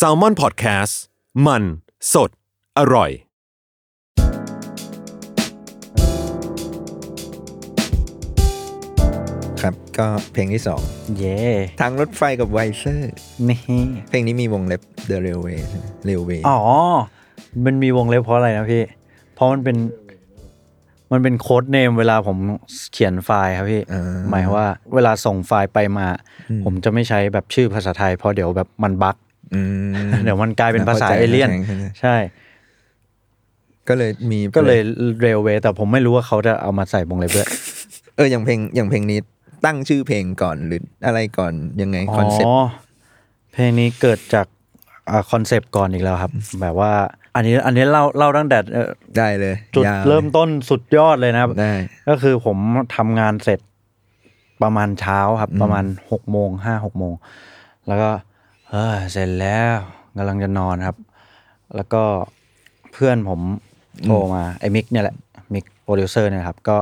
s a l ม o n PODCAST มัน สด อร่อย ครับ ก็เพลงที่สองเย่ทางรถไฟกับไวเซอร์ นี่ เพลงนี้มีวงเล็บ The Railway ใช่ไหม Railway อ๋อ มันมีวงเล็บเพราะอะไรนะพี่ เพราะมันเป็น มันเป็นโค้ดเนมเวลาผมเขียนไฟล์ครับพี่อ่าหมายว่าเวลาส่งไฟล์ไปมา ผมจะไม่ใช้แบบชื่อภาษาไทยเพราะเดี๋ยวแบบมัน bug อืมเดี๋ยวมันกลายเป็นภาษาเข้าใจเอเลี่ยนเข้าใจใช่ ก็เลยมีก็เลย railway แต่ผมไม่รู้ว่าเขาจะเอามาใส่วงเล็บด้วยเอออย่างเพลงอย่างเพลงนี้ตั้งชื่อเพลงก่อนหรืออะไรก่อนยังไงคอนเซ็ปต์เพลงนี้เกิดจากคอนเซปต์ก่อนอีกแล้วครับ แบบว่า อันนี้อันนี้เล่าเล่าตั้งแต่เอ่อได้เลย จุดยาวเริ่มต้นสุดยอดเลยนะครับได้ก็คือผมทำงานเสร็จประมาณเช้าครับ ประมาณหกโมงห้าหกโมง แล้วก็เออเสร็จแล้วกำลังจะนอนครับ แล้วก็เพื่อนผมโทรมาไอ้มิกเนี่ยแหละมิกโปรดิวเซอร์เนี่ยครับ ก็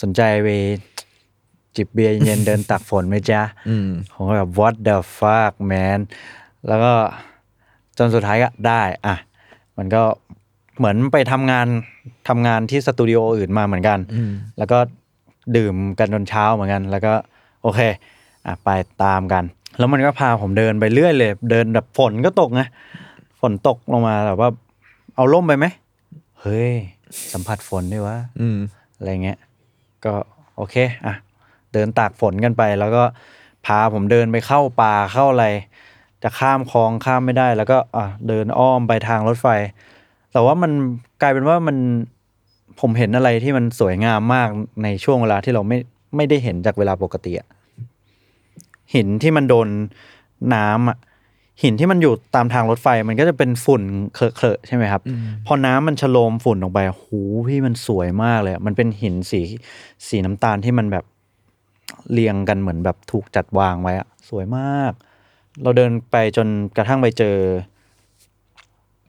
สนใจไปจิบเบียร์เย็นเดินตากฝนไหมจ๊ะอืมผมก็แบบ what the fuck man แล้วก็จนสุดท้ายก็ได้ อะ มันก็เหมือนไปทำงานทำงานที่สตูดิโออื่นมาเหมือนกัน แล้วก็ดื่มกันจนเช้าเหมือนกัน แล้วก็โอเคอะไปตามกัน แล้วมันก็พาผมเดินไปเรื่อยเลย เดินแบบฝนก็ตกไงฝนตกลงมาแบบว่า เอาร่มไปไหมเฮ้ย สัมผัสฝนด้วยวะอืมอะไรเงี้ย ก็โอเคอะเดินตากฝนกันไป แล้วก็พาผมเดินไปเข้าป่าเข้าอะไร จะข้ามคลองข้ามไม่ได้ แล้วก็อะเดินอ้อมไปทางรถไฟ แต่ว่ามันกลายเป็นว่ามันผมเห็นอะไรที่มันสวยงามมากในช่วงเวลาที่เราไม่ไม่ได้เห็นจากเวลาปกติอะหินที่มันโดนน้ำอะหินที่มันอยู่ตามทางรถไฟมันก็จะเป็นฝุ่นเคอะๆใช่ไหมครับ พอน้ำมันชโลมฝุ่นออกไปหูพี่มันสวยมากเลยอะมันเป็นหินสีสีน้ำตาลที่มันแบบเรียงกันเหมือนแบบถูกจัดวางไว้อะสวยมาก เราเดินไปจนกระทั่งไปเจอ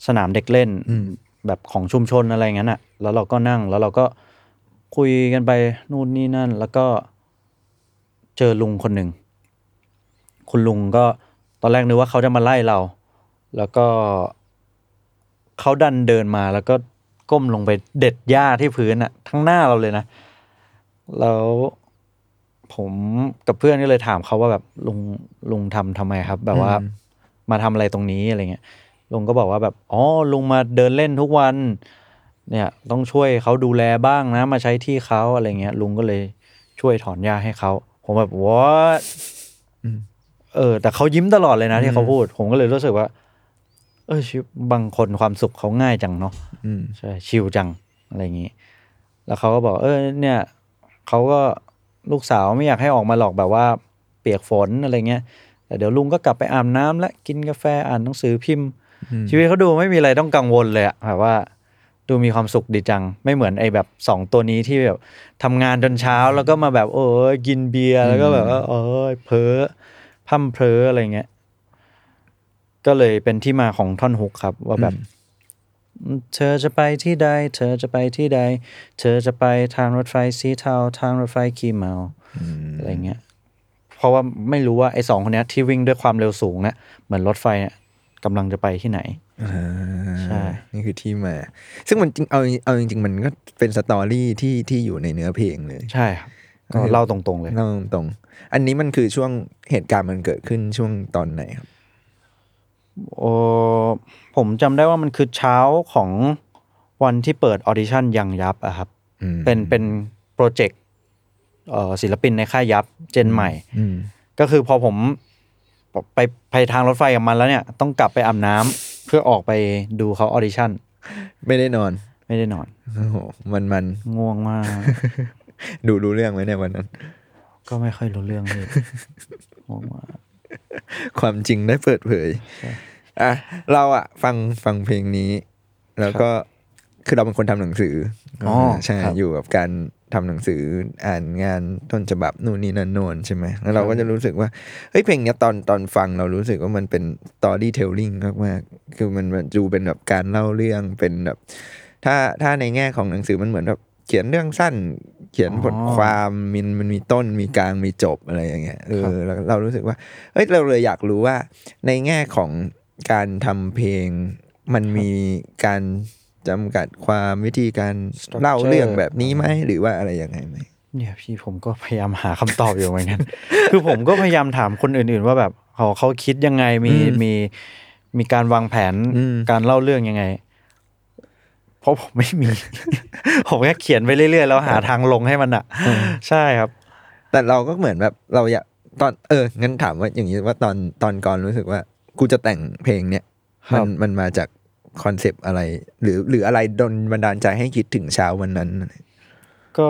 สนามเด็กเล่นแบบของชุมชนอะไรงั้นอะแล้วเราก็นั่งแล้วเราก็คุยกันไปนู่นนี่นั่น แล้วก็เจอลุงคนหนึ่ง คุณลุงก็ตอนแรกนึกว่าเขาจะมาไล่เรา แล้วก็เขาดันเดินมาแล้วก็ก้มลงไปเด็ดหญ้าที่พื้นอะทั้งหน้าเราเลยนะ แล้ว ผมกับเพื่อนก็เลยถามเขาว่าแบบลุงลุงทำทำไมครับ แบบว่ามาทำอะไรตรงนี้อะไรเงี้ยลุงก็บอกว่าแบบอ๋อลุงมาเดินเล่นทุกวัน เนี่ยต้องช่วยเขาดูแลบ้างนะ มาใช้ที่เขาอะไรเงี้ยลุงก็เลยช่วยถอนหญ้าให้เขาผมแบบว a t เออ แต่เขายิ้มตลอดเลยนะที่เขาพูด ผมก็เลยรู้สึกว่า เออชีวิตบางคนความสุขเขาง่ายจังเนาะ อืม ใช่ชิลจังอะไรอย่างงี้ แล้วเขาก็บอก เออเนี่ยเขาก็ ลูกสาวไม่อยากให้ออกมาหรอกแบบว่าเปียกฝนอะไรเงี้ยแต่เดี๋ยวลุงก็กลับไปอาบน้ำและกินกาแฟอ่านหนังสือพิมพ์ ชีวิตเขาดูไม่มีอะไรต้องกังวลเลยอะแบบว่าดูมีความสุขดีจัง ไม่เหมือนไอ้แบบสองตัวนี้ที่แบบทำงานจนเช้าแล้วก็มาแบบ โอ้ยกินเบียร์แล้วก็แบบว่าเออเพ้อพร่ำเพออะไรเงี้ยก็เลยเป็นที่มาของท่อนฮุกครับ ว่าแบบ เธอจะไปที่ใด เธอจะไปที่ใด เธอจะไปทางรถไฟสีเทา ทางรถไฟขี้เมาอะไรเงี้ย เพราะว่าไม่รู้ว่าไอ้สองคนเนี้ยที่วิ่งด้วยความเร็วสูงเนี่ยเหมือนรถไฟเนี่ยกำลังจะไปที่ไหนใช่นี่คือที่มา ซึ่งมันจริงเอาเอาจริงๆ มันก็เป็นสตอรี่ที่ที่อยู่ในเนื้อเพลงเลย ใช่ครับก็เล่าตรงๆเลยเล่าตรงๆอันนี้มันคือช่วงเหตุการณ์มันเกิดขึ้นช่วงตอนไหนครับโอ้ ผมจำได้ว่ามันคือเช้าของวันที่เปิดออดิชั่น Young YUPP อะครับอืมเป็นเป็นโปรเจกต์เอ่อศิลปินในค่าย YUPP gen ใหม่อืมก็คือพอผมไปไปทางรถไฟกับมันแล้วเนี่ย ต้องกลับไปอาบน้ำเพื่อออกไปดูเขาออดิชั่นไม่ได้นอน ไม่ได้นอนโอ้โหมันมันง่วงมาก ดูรู้เรื่องไหมในยวันนั้น ก็ไม่ค่อยรู้เรื่องเลยง่วงมากความจริงได้เปิดเผย อะเราอะฟังฟังเพลงนี้ แล้วก็คือเราเป็นคนทำหนังสือออใช่ครับอยู่กับการทำหนังสืออ่านงานต้นฉบับนู่นนี่นั่นโน่นใช่ไหมแล้วเราก็จะรู้สึกว่าเฮ้ยเพลงเนี้ยตอนตอนฟังเรารู้สึกว่ามันเป็น storytelling มากๆคือมันมันดูเป็นแบบการเล่าเรื่องเป็นแบบ ถ้าถ้าในแง่ของหนังสือมันเหมือนแบบเขียนเรื่องสั้น เขียนอ๋อบทความมันมันมีต้นมีกลางมีจบอะไรอย่างเงี้ยเอครับอแล้วเรารู้สึกว่าเอ้ยเราเลยอยากรู้ว่าในแง่ของ การทำเพลง มันมีการจำกัดความวิธีการ Structure เล่าเรื่องแบบนี้ไหมหรือว่าอะไรยังไงไหมเนี่ยพี่ผมก็พยายามหาคำตอบอยู่เหมือนกัน คือผมก็พยายามถามคนอื่น ๆ ว่าแบบเขาเขาคิดยังไงมีอืมมี มีการวางแผนอืม การเล่าเรื่องยังไง เพราะผมไม่มี ผมแค่เขียนไปเรื่อยๆแล้วหาทางลงให้มันอะ ใช่ครับ แต่เราก็เหมือนแบบเราอยากตอนเอองั้นถามว่าอย่างนี้ว่าตอนตอนก่อนรู้สึกว่า กูจะแต่งเพลงเนี้ยครับมันมันมาจากคอนเซปต์อะไร หรือหรืออะไรดลบันดาลใจให้คิดถึงเช้าวันนั้น ก็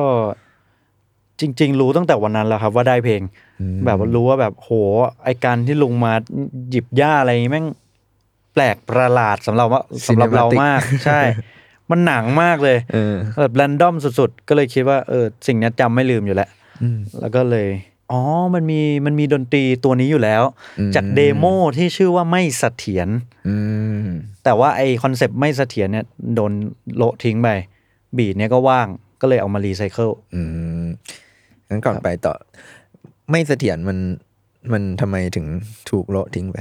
จริง ๆ รู้ตั้งแต่วันนั้นแล้วครับว่าได้เพลง แบบว่ารู้ว่าแบบโหไอการที่ลุงมาหยิบหญ้าอะไรแม่งแปลกประหลาดสำหรับว่าสำหรับเรามาก ใช่ มันหนังมากเลยเออ แบบแรนดอมสุด ๆ ก็เลยคิดว่าเออสิ่งเนี้ยจำไม่ลืมอยู่แล้ว อืม แล้วก็เลย อ๋อ มันมีมันมีดนตรีตัวนี้อยู่แล้วอืมจากเดโมที่ชื่อว่าไม่เสถียรอืมแต่ว่าไอคอนเซปต์ไม่เสถียรเนี่ยโดนโละทิ้งไป บีดเนี้ยก็ว่างก็เลยเอามารีไซเคิลอืมงั้นก่อนไปต่อ ไม่เสถียรมันมันทำไมถึงถูกโละทิ้งไป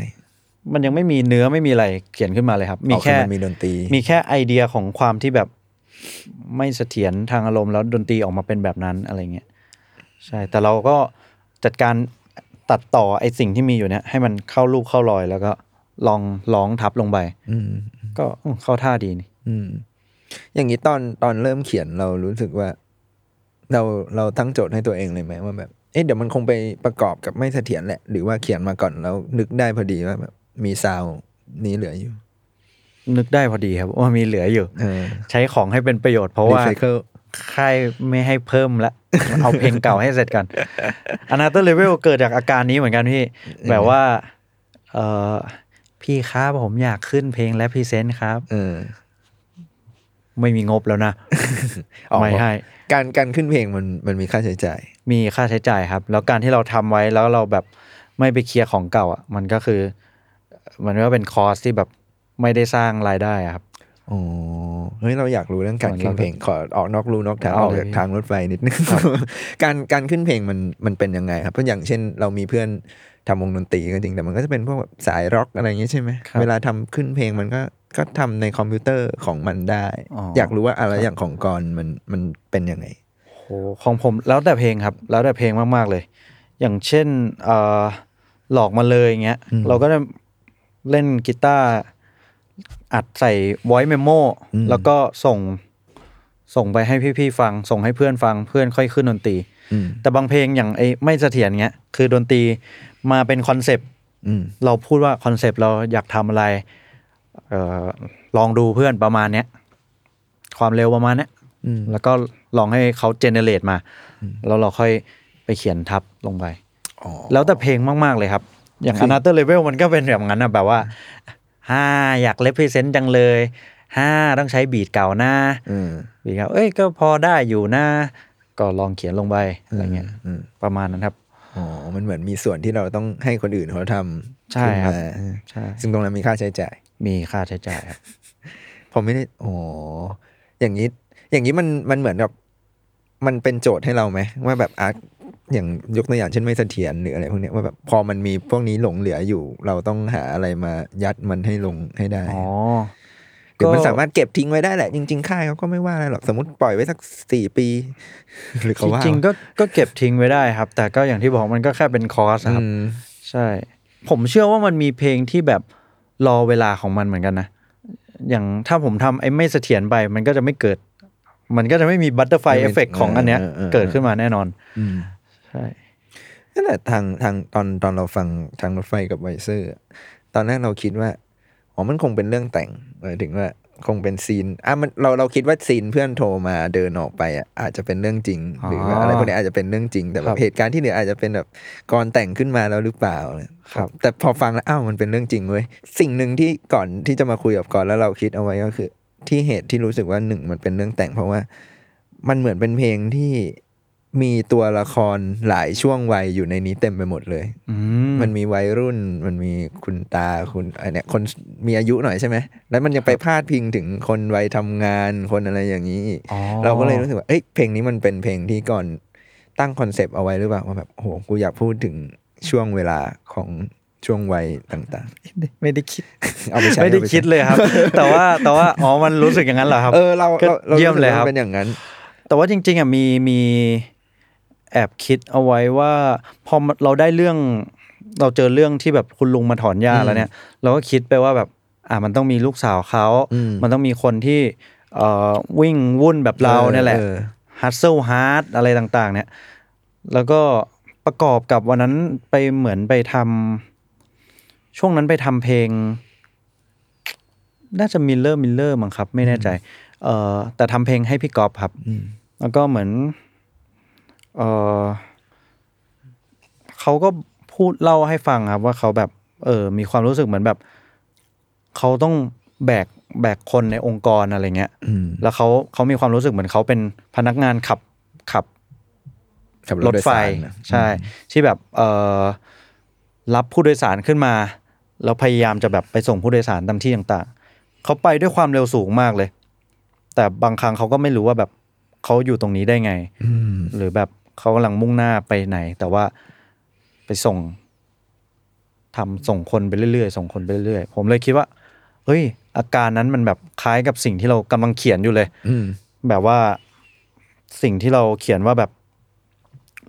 มันยังไม่มีเนื้อไม่มีอะไรเขียนขึ้นมาเลยครับ มีอ๋อแค่อมันมีดนตรี มีแค่ไอเดียของความที่แบบไม่เสถียรทางอารมณ์แล้วดนตรีออกมาเป็นแบบนั้นอะไรเงี้ยใช่ แต่เราก็ จัดการตัดต่อไอสิ่งที่มีอยู่เนี่ยให้มันเข้ารูปเข้ารอยแล้วก็ลองร้องทับลงไปอืมก็อืมเข้าท่าดีนี่อืมอย่างนี้ตอนตอนเริ่มเขียนเรารู้สึกว่า เราเราตั้งโจทย์ให้ตัวเองเลยไหมว่าแบบเอ๊ะเดี๋ยวมันคงไปประกอบกับไม่เสถียรแหละ หรือว่าเขียนมาก่อนแล้วนึกได้พอดีว่าแบบมีซาวด์นี้เหลืออยู่ นึกได้พอดีครับว่ามีเหลืออยู่เออใช้ของให้เป็นประโยชน์เพราะว่า recycle ค่ายไม่ให้เพิ่มละ เอาเพลงเก่าให้เสร็จกันAnother Level เกิดจากอาการนี้เหมือนกันพี่ แบบว่า เออพี่ครับผมอยากขึ้นเพลงและ present ครับเออไม่มีงบแล้วนะอ๋อไม่ให้ การการขึ้นเพลงมันมันมีค่าใช้จ่าย มีค่าใช้จ่ายครับ แล้วการที่เราทำไว้แล้วเราแบบไม่ไปเคลียร์ของเก่า อะ มันก็คือ มันก็เป็น cost ที่แบบไม่ได้สร้างรายได้อะครับ อ๋อเฮ้ยเราอยากรู้เรื่องการเหมือนขึ้นเพลง ขอออกนอกลู่นอกทางเอาออกเลยจากทางรถไฟนิดนึงการการขึ้นเพลงมันมันเป็นยังไงครับเพราะอย่างเช่นเรามีเพื่อนทำวงดนตรีก็จริงแต่มันก็จะเป็นพวกแบบสายร็อกอะไรอย่างเงี้ยใช่ไหมครับเวลาทำขึ้นเพลงมันก็ก็ทำในคอมพิวเตอร์ของมันได้อ๋อออยากรู้ว่าอะไรอย่างของกรมันมันเป็นยังไงโหของผมแล้วแต่เพลงครับ แล้วแต่เพลงมากๆเลย อย่างเช่นเอ่อหลอกมาเลยอย่างเงี้ยอืมเราก็จะเล่นกีตาร์ อัดใส่ voice memo อืมแล้วก็ส่งส่งไปให้พี่ๆฟัง ส่งให้เพื่อนฟังเพื่อนค่อยขึ้นดนตรีอืมแต่บางเพลงอย่างไอ้ไม่เสถียรเงี้ยคือดนตรีมาเป็นคอนเซปต์อืมเราพูดว่าคอนเซปต์เราอยากทำอะไรเออลองดูเพื่อนประมาณเนี้ยความเร็วประมาณเนี้ยอืมแล้วก็ลองให้เขา generate มา แล้วเราค่อยไปเขียนทับลงไปอ๋อแล้วแต่เพลงมาก ๆ เลยครับ อย่างคือ Another Level มันก็เป็นแบบนั้นนะแบบว่า ห้าอยากเล p พ e เซนต์จังเลยห้าต้องใช้บีทเก่าหน้าอืมบีทเก่าเอ้ยก็พอได้อยู่นะก็ลองเขียนลงไปอะไรเงี้ยอืมประมาณนั้นครับอ๋อ มันเหมือนมีส่วนที่เราต้องให้คนอื่นเขาทำใช่ครับขึ้นมาใช่ซึ่งตรงนั้นมีค่าใช้จ่าย มีค่าใช้จ่ายครับผมไม่ได้อ๋ออย่างนี้ อย่างนี้มันมันเหมือนกับมันเป็นโจทย์ให้เราไหมว่าแบบอาร์ต อย่างยกตัวอย่างเช่นไม่เสถียรหรืออะไรพวกเนี้ยว่าแบบพอมันมีพวกนี้หลงเหลืออยู่ เราต้องหาอะไรมายัดมันให้ลงให้ได้อ๋อหรือมันก็สามารถเก็บทิ้งไว้ได้แหละ จริงๆค่ายเขาก็ไม่ว่าอะไรหรอกสมมติปล่อยไว้สักสี่ปี หรือเขาว่าจริงๆก็ก็เก็บทิ้งไว้ได้ครับ แต่ก็อย่างที่บอกมันก็แค่เป็นคอร์สครับอืมใช่ ผมเชื่อว่ามันมีเพลงที่แบบรอเวลาของมันเหมือนกันนะอย่างถ้าผมทำไอ้ไม่เสถียรไปมันก็จะไม่เกิด มันก็จะไม่มี butterfly ไม่เป็นฟเฟกของอันเนี้ยเออเออเออเกิดขึ้นมาแน่นอนอืม ใช่นั่นแหละทางทางตอนตอนเราฟังทางรถไฟกับไวเซอร์อะตอนแรกเราคิดว่าอ๋อมันคงเป็นเรื่องแต่งหมายถึงว่าคงเป็นซีนอะมันเราเราคิดว่าซีนเพื่อนโทรมาเดินออกไปอะอาจจะเป็นเรื่องจริง หรือว่าอะไรพวกนี้อาจจะเป็นเรื่องจริง แต่แบบเหตุการณ์ที่เหลืออาจจะเป็นแบบกรแต่งขึ้นมาแล้วหรือเปล่าครับ แต่พอฟังแล้วอ้าวมันเป็นเรื่องจริงเว้ยสิ่งหนึ่งที่ก่อนที่จะมาคุยกับกรแล้วเราคิดเอาไว้ก็คือ ที่เหตุที่รู้สึกว่าหนึ่งมันเป็นเรื่องแต่งเพราะว่า มันเหมือนเป็นเพลงที่ มีตัวละครหลายช่วงวัยอยู่ในนี้เต็มไปหมดเลยอืมมันมีวัยรุ่น มันมีคุณตาคุณอันเนี้ยคนมีอายุหน่อยใช่ไหม แล้วมันยังไปพาดพิงถึงคนวัยทำงานคนอะไรอย่างนี้อีกอ๋อเราก็เลยรู้สึกว่า เอ้ยเพลงนี้มันเป็นเพลงที่ก่อนตั้งคอนเซปต์เอาไว้หรือเปล่าว่าแบบโอ้โหกูอยากพูดถึงช่วงเวลาของช่วงวัยต่างไม่ได้คิดๆเอาไปใช้ไม่ได้อาปใช้คิดเลยครับ แต่ว่าแต่ว่าอ๋อมันรู้สึกอย่างนั้นเหรอครับ เออเราก็เราเราเยี่ยมรู้สึกเลยว่าครับเป็นอย่างนั้นแต่ว่าจริงๆอะมีมี แอบคิดเอาไว้ว่าพอเราได้เรื่อง เราเจอเรื่องที่แบบคุณลุงมาถอนหญ้าแล้วเนี่ย เราก็คิดไปว่าแบบ อ่ามันต้องมีลูกสาวเขาอืมมันต้องมีคนที่เอ่อวิ่งวุ่นแบบเราเนี่ยแหละเออ hustle hard อะไรต่าง ๆ เนี่ย แล้วก็ประกอบกับวันนั้นไปเหมือนไปทำช่วงนั้นไปทำเพลง น่าจะ Mirror Mirror มั้งครับ ไม่แน่ใจ เอ่อแต่ทำเพลงให้พี่กอล์ฟครับแล้วก็เหมือน เออเขาก็พูดเล่าให้ฟังครับว่าเขาแบบ เออ มีความรู้สึกเหมือนแบบ เขาต้องแบกแบกคนในองค์กรอะไรเงี้ยอืมแล้วเขาเขามีความรู้สึกเหมือนเขาเป็นพนักงานขับขับขับรถโดยไฟสารนะใช่ ที่แบบเอ่อรับผู้โดยสารขึ้นมาแล้วพยายามจะแบบไปส่งผู้โดยสารตามที่ต่างๆ เขาไปด้วยความเร็วสูงมากเลย แต่บางครั้งเขาก็ไม่รู้ว่าแบบเขาอยู่ตรงนี้ได้ไงอืมหรือแบบ เขากำลังมุ่งหน้าไปไหน แต่ว่าไปส่งทำส่งคนไปเรื่อยๆ ส่งคนไปเรื่อยๆ ผมเลยคิดว่าเฮ้ย อาการนั้นมันแบบคล้ายกับสิ่งที่เรากำลังเขียนอยู่เลยอืมแบบว่าสิ่งที่เราเขียนว่าแบบ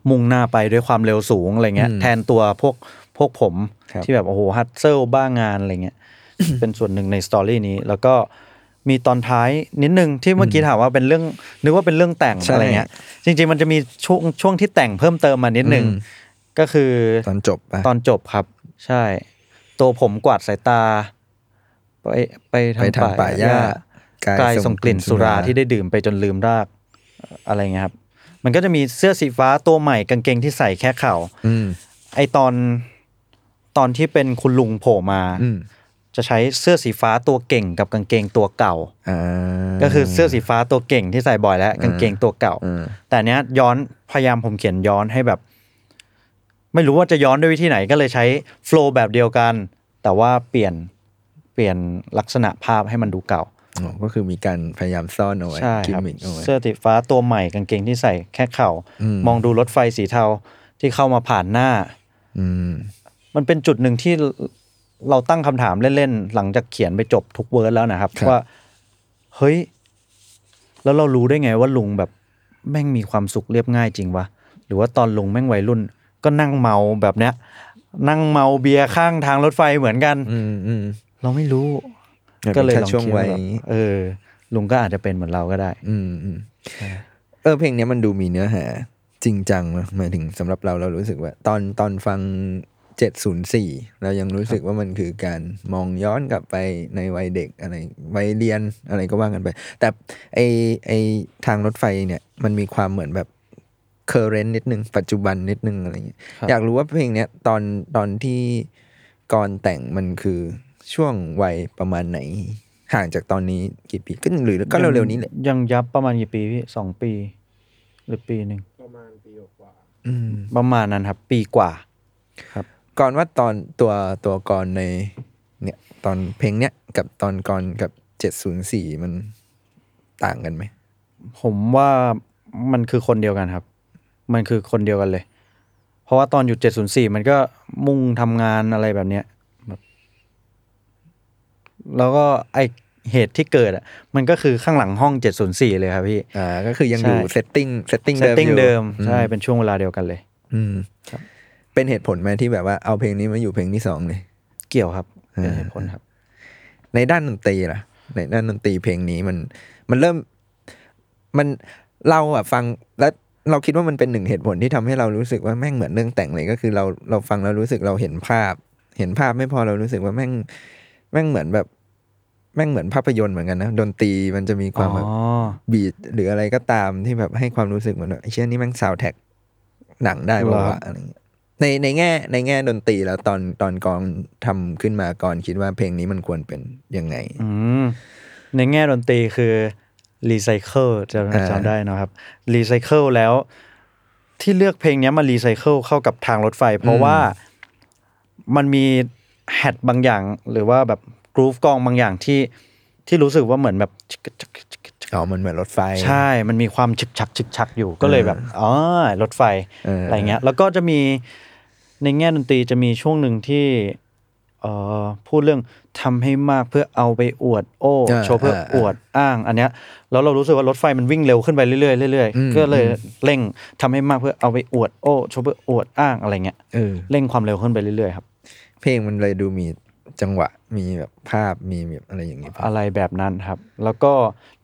มุ่งหน้าไปด้วยความเร็วสูงอะไรเงี้ยอืมแทนตัวพวกพวกผมครับที่แบบโอ้โหฮัตเซลบ้างานอะไรเงี้ยเป็นส่วนหนึ่งในสตอรี่นี้ แล้วก็ มีตอนท้ายนิดนึงที่เมื่อกี้ถามว่าเป็นเรื่องนึกว่าเป็นเรื่องแต่งใช่อะไรเงี้ยจริง ๆ มันจะมีช่วงช่วงที่แต่งเพิ่มเติมมานิดนึงอืมก็คือตอนจบปะตอนจบครับ ใช่ ตัวผมกวาดสายตา ไปไปไปทางป่าหญ้ากกายส่งกลิ่นสุราที่ได้ดื่มไปจนลืมรากอะไรเงี้ยครับ มันก็จะมีเสื้อสีฟ้าตัวใหม่กางเกงที่ใส่แค่เข่าอืมไอตอนตอนที่เป็นคุณลุงโผล่มาอืม จะใช้เสื้อสีฟ้าตัวเก่งกับกางเกงตัวเก่าอ่าก็คือเสื้อสีฟ้าตัวเก่งที่ใส่บ่อยแล้วกางเกงตัวเก่าอืมแต่เนี้ยย้อนพยายามผมเขียนย้อนให้แบบ ไม่รู้ว่าจะย้อนด้วยวิธีไหนก็เลยใช้flow แบบเดียวกัน แต่ว่าเปลี่ยนเปลี่ยนลักษณะภาพให้มันดูเก่าอ๋อก็คือมีการพยายามซ่อนเอาไว้ใช่กิมครับมิกเอาไว้เสื้อสีฟ้าตัวใหม่กางเกงที่ใส่แค่เข่าอืมมองดูรถไฟสีเทาที่เข้ามาผ่านหน้า อืมมันเป็นจุดหนึ่งที่ เราตั้งคำถามเล่นๆหลังจากเขียนไปจบทุกเวิร์ดแล้วนะครับครับว่าเฮ้ย แล้วเรารู้ได้ไงว่าลุงแบบแม่งมีความสุขเรียบง่ายจริงวะหรือว่าตอนลุงแม่งวัยรุ่น ก็นั่งเมาแบบเนี้ย นั่งเมาเบียร์ข้างทางรถไฟเหมือนกันอืมอืมเราไม่รู้มันเป็นก็เลยแค่ลองช่วงคิดวัยว่าแบบเออ ลุงก็อาจจะเป็นเหมือนเราก็ได้ อืมอืมเออเพลงเนี้ยมันดูมีเนื้อหาจริงจังนะหมายถึงสำหรับเราเรารู้สึกว่า ตอนตอนฟัง เจ็ดศูนย์สี่เรายังรู้สึกว่ามันคือการมองย้อนกลับไปในวัยเด็กอะไรวัยเรียนอะไรก็ว่ากันไป แต่ไอไอทางรถไฟเนี่ยมันมีความเหมือนแบบเคอร์เรนต์นิดนึง ปัจจุบันนิดนึงอะไรอย่างเงี้ยครับอยากรู้ว่าเพลงเนี้ยตอนตอนที่ก่อนแต่งมันคือช่วงวัยประมาณไหน ห่างจากตอนนี้กี่ปีก็หรือก็เร็วๆนี้แหละยังยับประมาณกี่ปีพี่สองปี หรือปีหนึ่งอืมประมาณนั้นครับ ปีกว่า ก่อนว่าตอนตัวตัวก่อนในเนี่ยตอนเพลงเนี้ยกับตอนก่อนกับเจ็ดศูนย์สี่มันต่างกันไหม ผมว่ามันคือคนเดียวกันครับ มันคือคนเดียวกันเลย เพราะว่าตอนอยู่เจ็ดศูนย์สี่มันก็มุ่งทำงานอะไรแบบเนี้ยแบบแล้วก็ไอเหตุที่เกิดอะมันก็คือข้างหลังห้องเจ็ดศูนย์สี่เลยครับพี่ อ่าก็คือยังใช่อยู่เซตติ้งเซตติ้งเซตเดิม setting อยู่เดิม ใช่อืมเป็นช่วงเวลาเดียวกันเลย อืม เป็นเหตุผลไหมที่แบบว่าเอาเพลงนี้มาอยู่เพลงที่สองเลย เกี่ยวครับเป็นอ่าเหตุผลครับ ในด้านดนตรีล่ะ ในด้านดนตรีเพลงนี้มันมันเริ่มมันเราอะฟังแล้วเราคิดว่ามันเป็นหนึ่งเหตุผลที่ทำให้เรารู้สึกว่าแม่งเหมือนเรื่องแต่งเลยก็คือเราเราฟังแล้วรู้สึกเราเห็นภาพ เห็นภาพไม่พอเรารู้สึกว่าแม่งแม่งเหมือนแบบแม่งเหมือนภาพยนตร์เหมือนกันนะดนตรีมันจะมีความแบบอ๋อ beat หรืออะไรก็ตามที่แบบให้ความรู้สึกเหมือนว่าไอ้เชี่ยนี่แม่งซาวแท็กหนังได้ป่าวะอะไรเงี้ย ในในแง่ในแง่ดนตรีแล้วตอนตอนกรทำขึ้นมาก่อนคิดว่าเพลงนี้มันควรเป็นยังไงอืมในแง่ดนตรีคือรีไซเคิลจะอ่าจำได้เนอะครับรีไซเคิลแล้ว ที่เลือกเพลงเนี้ยมารีไซเคิลเข้ากับทางรถไฟ เพราะว่ามันมี hat บางอย่าง หรือว่าแบบ groove กลองบางอย่างที่ที่รู้สึกว่าเหมือนแบบอ๋อมันเหมือนรถไฟ ใช่ มันมีความฉึกฉักฉึกฉักอยู่ก็เลยแบบอ๋อรถไฟเออออะไรเงี้ย แล้วก็จะมี ในแง่ดนตรีจะมีช่วงหนึ่งที่เอ่อพูดเรื่องทำให้มากเพื่อเอาไปอวด โอ้อ่าโชว์เพื่ออ่าอวดอ้างอันเนี้ยแล้วเรารู้สึกว่ารถไฟมันวิ่งเร็วขึ้นไปเรื่อยๆเรื่อยอืมๆก็เลยเร่งทำให้มากเพื่อเอาไปอวดโอ้โชว์เพื่ออวดอ้างอะไรเงี้ยเออเร่งความเร็วขึ้นไปเรื่อยๆครับ เพลงมันเลยดูมีจังหวะมีแบบภาพมีแบบอะไรอย่างงี้ป่ะอะไรแบบนั้นครับ แล้วก็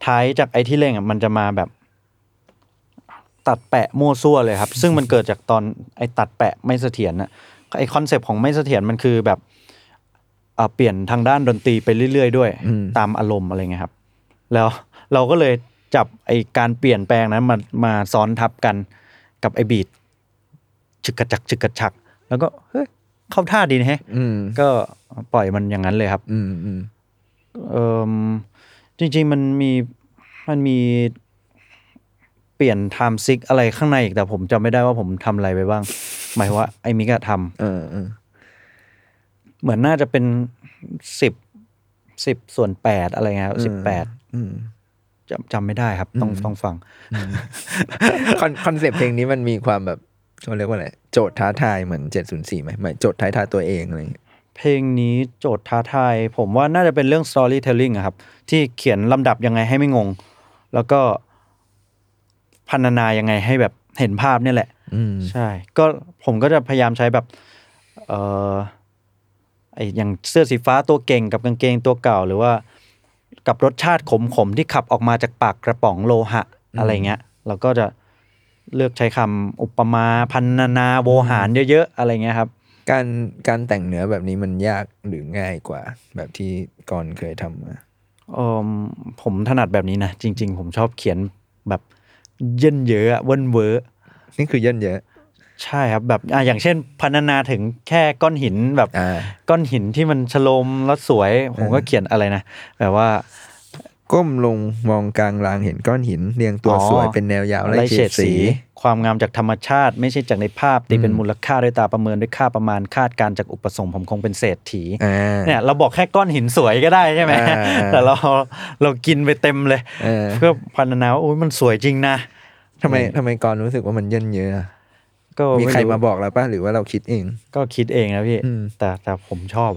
ท้ายจากไอ้ที่เร่งอะมันจะมาแบบ ตัดแปะมั่วซั่วเลยครับ ซึ่งมันเกิดจากตอนไอ้ตัดแปะไม่เสถียรน่ะไอ้คอนเซปต์ของไม่เสถียรมันคือแบบอ่าเปลี่ยนทางด้านดนตรีไปเรื่อย ๆ ด้วยอืมตามอารมณ์อะไรเงี้ยครับ แล้วเราก็เลยจับไอ้การเปลี่ยนแปลงนั้นมามาซ้อนทับกันกับไอ้บีทฉึกกระฉักฉึกกระฉัก แล้วก็เฮ้ยเข้าท่าดีนะแฮะอืมก็ปล่อยมันอย่างนั้นเลยครับ อืมอืมเออจริง ๆ มันมีมันมี เปลี่ยน time sig อะไรข้างในอีกแต่ผมจำไม่ได้ว่าผมทำอะไรไปบ้าง หมายว่าไอ้มิกอะเออเออทำเหมือนน่าจะเป็นสิบสิบส่วนแปดอะไรเงี้ยสิบแปดอืมจำจำไม่ได้ครับ ต้องต้องฟัง คอนคอนเซปต์เพลงนี้มันมีความแบบเขาเรียกว่าอะไรโจทย์ท้าทายเหมือน704ไหมหมายโจทย์ท้าทายตัวเองอะไรอย่างเงี้ยเพลงนี้โจทย์ท้าทายผมว่าน่าจะเป็นเรื่อง storytelling อะครับ ที่เขียนลำดับยังไงให้ไม่งง แล้วก็ พันนายังไงให้แบบเห็นภาพเนี่ยแหละอืมใช่ ก็ผมก็จะพยายามใช้แบบ เออไออย่างเสื้อสีฟ้าตัวเก่งกับกางเกงตัวเก่า หรือว่า กับรสชาติขมๆที่ขับออกมาจากปากกระป๋องโลหะ อะไรเงี้ยเราก็จะเลือกใช้คำอุปมาพันนานาโวหารเยอะๆอะไรเงี้ยครับ การการแต่งเนื้อแบบนี้มันยากหรือง่ายกว่า แบบที่ก่อนเคยทำมาเออผมถนัดแบบนี้นะ จริง ๆ ผมชอบเขียนแบบ เยิ่นเย้ออะเวิ่นเว้อนี่คือเยิ่นเย้อ ใช่ครับแบบอะอย่างเช่นพรรณนาถึงแค่ก้อนหินแบบ อ่า ก้อนหินที่มันชโลมแล้วสวย ผมก็เขียนอะไรนะแบบว่า ก้มลงมองกลางรางเห็นก้อนหิน เรียงตัวอ๋อสวยเป็นแนวยาวไล่ไล่เฉเฉดดสีสี ความงามจากธรรมชาติ ไม่ใช่จากในภาพตีเป็นมูลค่าด้วยตาประเมินด้วยค่าประมาณคาดการณ์จากอุปสงค์ผมคงเป็นเศรษฐีอ่าเนี่ยเราบอกแค่ก้อนหินสวยก็ได้ใช่ไหมอ่าแต่เราเรากินไปเต็มเลยเออเพื่อพันนาว่าโอ้ยมันสวยจริงนะทำไมทำไมก่อนรู้สึกว่ามันเย่นเยอะอะ ก็มีใครไมาบอกเราป่ะหรือว่าเราคิดเอง ก็คิดเองนะพี่อืมแต่แต่ผมชอบ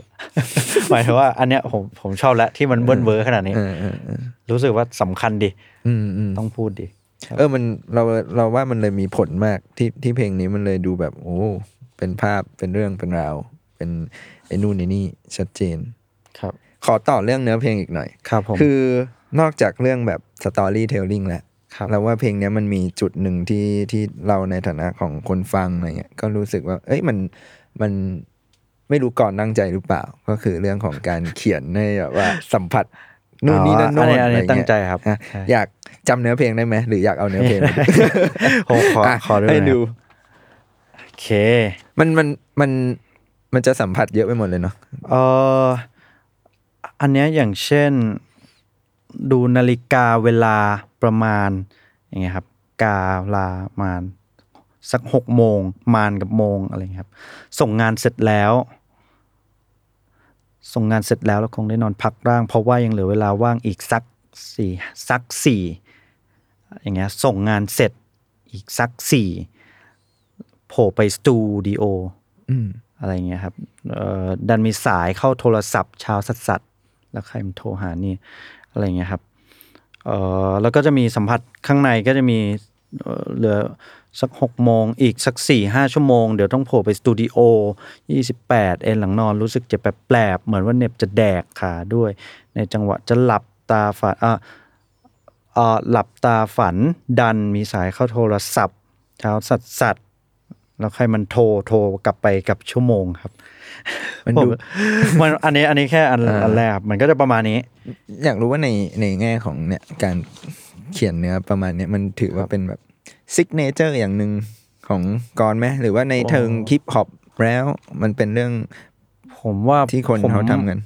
หมายถึงว่า อันเนี้ยผมผมชอบแล้วที่มันเวิ่นเว้อขนาดนี้เออเออเออรู้สึกว่าสำคัญดีอืมอืมต้องพูดดีเออมันเราเราว่ามันเลยมีผลมากที่ที่เพลงนี้มันเลยดูแบบ โอ้เป็นภาพเป็นเรื่องเป็นราว เป็นไอ้นู่นไอ้นี่ชัดเจนครับ ขอต่อเรื่องเนื้อเพลงอีกหน่อย ครับผมคือนอกจากเรื่องแบบ storytelling แล้ว ครับเราว่าเพลงเนี้ยมันมีจุดหนึ่งที่ที่เราในฐานะของคนฟังอะไรเงี้ยก็รู้สึกว่า เอ้ยมันมันไม่รู้ก่อนตั้งใจหรือเปล่า ก็คือเรื่องของการเขียนให้แบบว่าสัมผัสนู่นนี่นั่นโน่อันนี้อะอันไรนี้เงี้ยตั้งใจครับอะใช่อยากจำเนื้อเพลงได้ไหมหรืออยากเอาเนื้อเพลงผมขออะขอด้วยให้นะดูโอเค มันมันมันมันจะสัมผัสเยอะไปหมดเลยเนาะเอออันเนี้ยอย่างเช่น ดูนาฬิกาเวลาประมาณอย่างเงี้ยครับ กาลาประมาณสักหกโมงมานกับโมงอะไรเงี้ยครับ ส่งงานเสร็จแล้ว ส่งงานเสร็จแล้วแล้วคงได้นอนพักร่าง เพราะว่ายังเหลือเวลาว่างอีกสักสี่สักสี่อย่างเงี้ยส่งงานเสร็จอีกสักสี่โผล่ไปสตูดิโออืมอะไรเงี้ยครับเอ่อดันมีสายเข้าโทรศัพท์เช้าสัสสัสๆแล้วใครมันโทรหานี่ อะไรเงี้ยครับเอ่อแล้วก็จะมีสัมผัสข้างในก็จะมีเหลือสักหกโมงอีกสักสี่ห้าชั่วโมง เดี๋ยวต้องโผล่ไปสตูดิโอยี่สิบแปดเอ็นหลังนอนรู้สึกเจ็บแปลบเหมือนว่าเน็บจะแดกขาด้วย ในจังหวะจะหลับตาฝันอะเอ่อหลับตาฝันดันมีสายเข้าโทรศัพท์เช้าสัสสัสๆแล้วใครมันโทรโทรกลับไปกับชั่วโมงครับ มันดูผมมันอันนี้อันนี้แค่อันอ่าอันแรกครับมันก็จะประมาณนี้ อยากรู้ว่าในในแง่ของเนี่ยการเขียนเนื้อประมาณเนี้ยมันถือว่าเป็นแบบซิกเนเจอร์อย่างหนึ่งของกรไหมหรือว่าในเทิงฮิปฮอปแล้วมันเป็นเรื่อง ผมว่าที่คนผมเขาทำกัน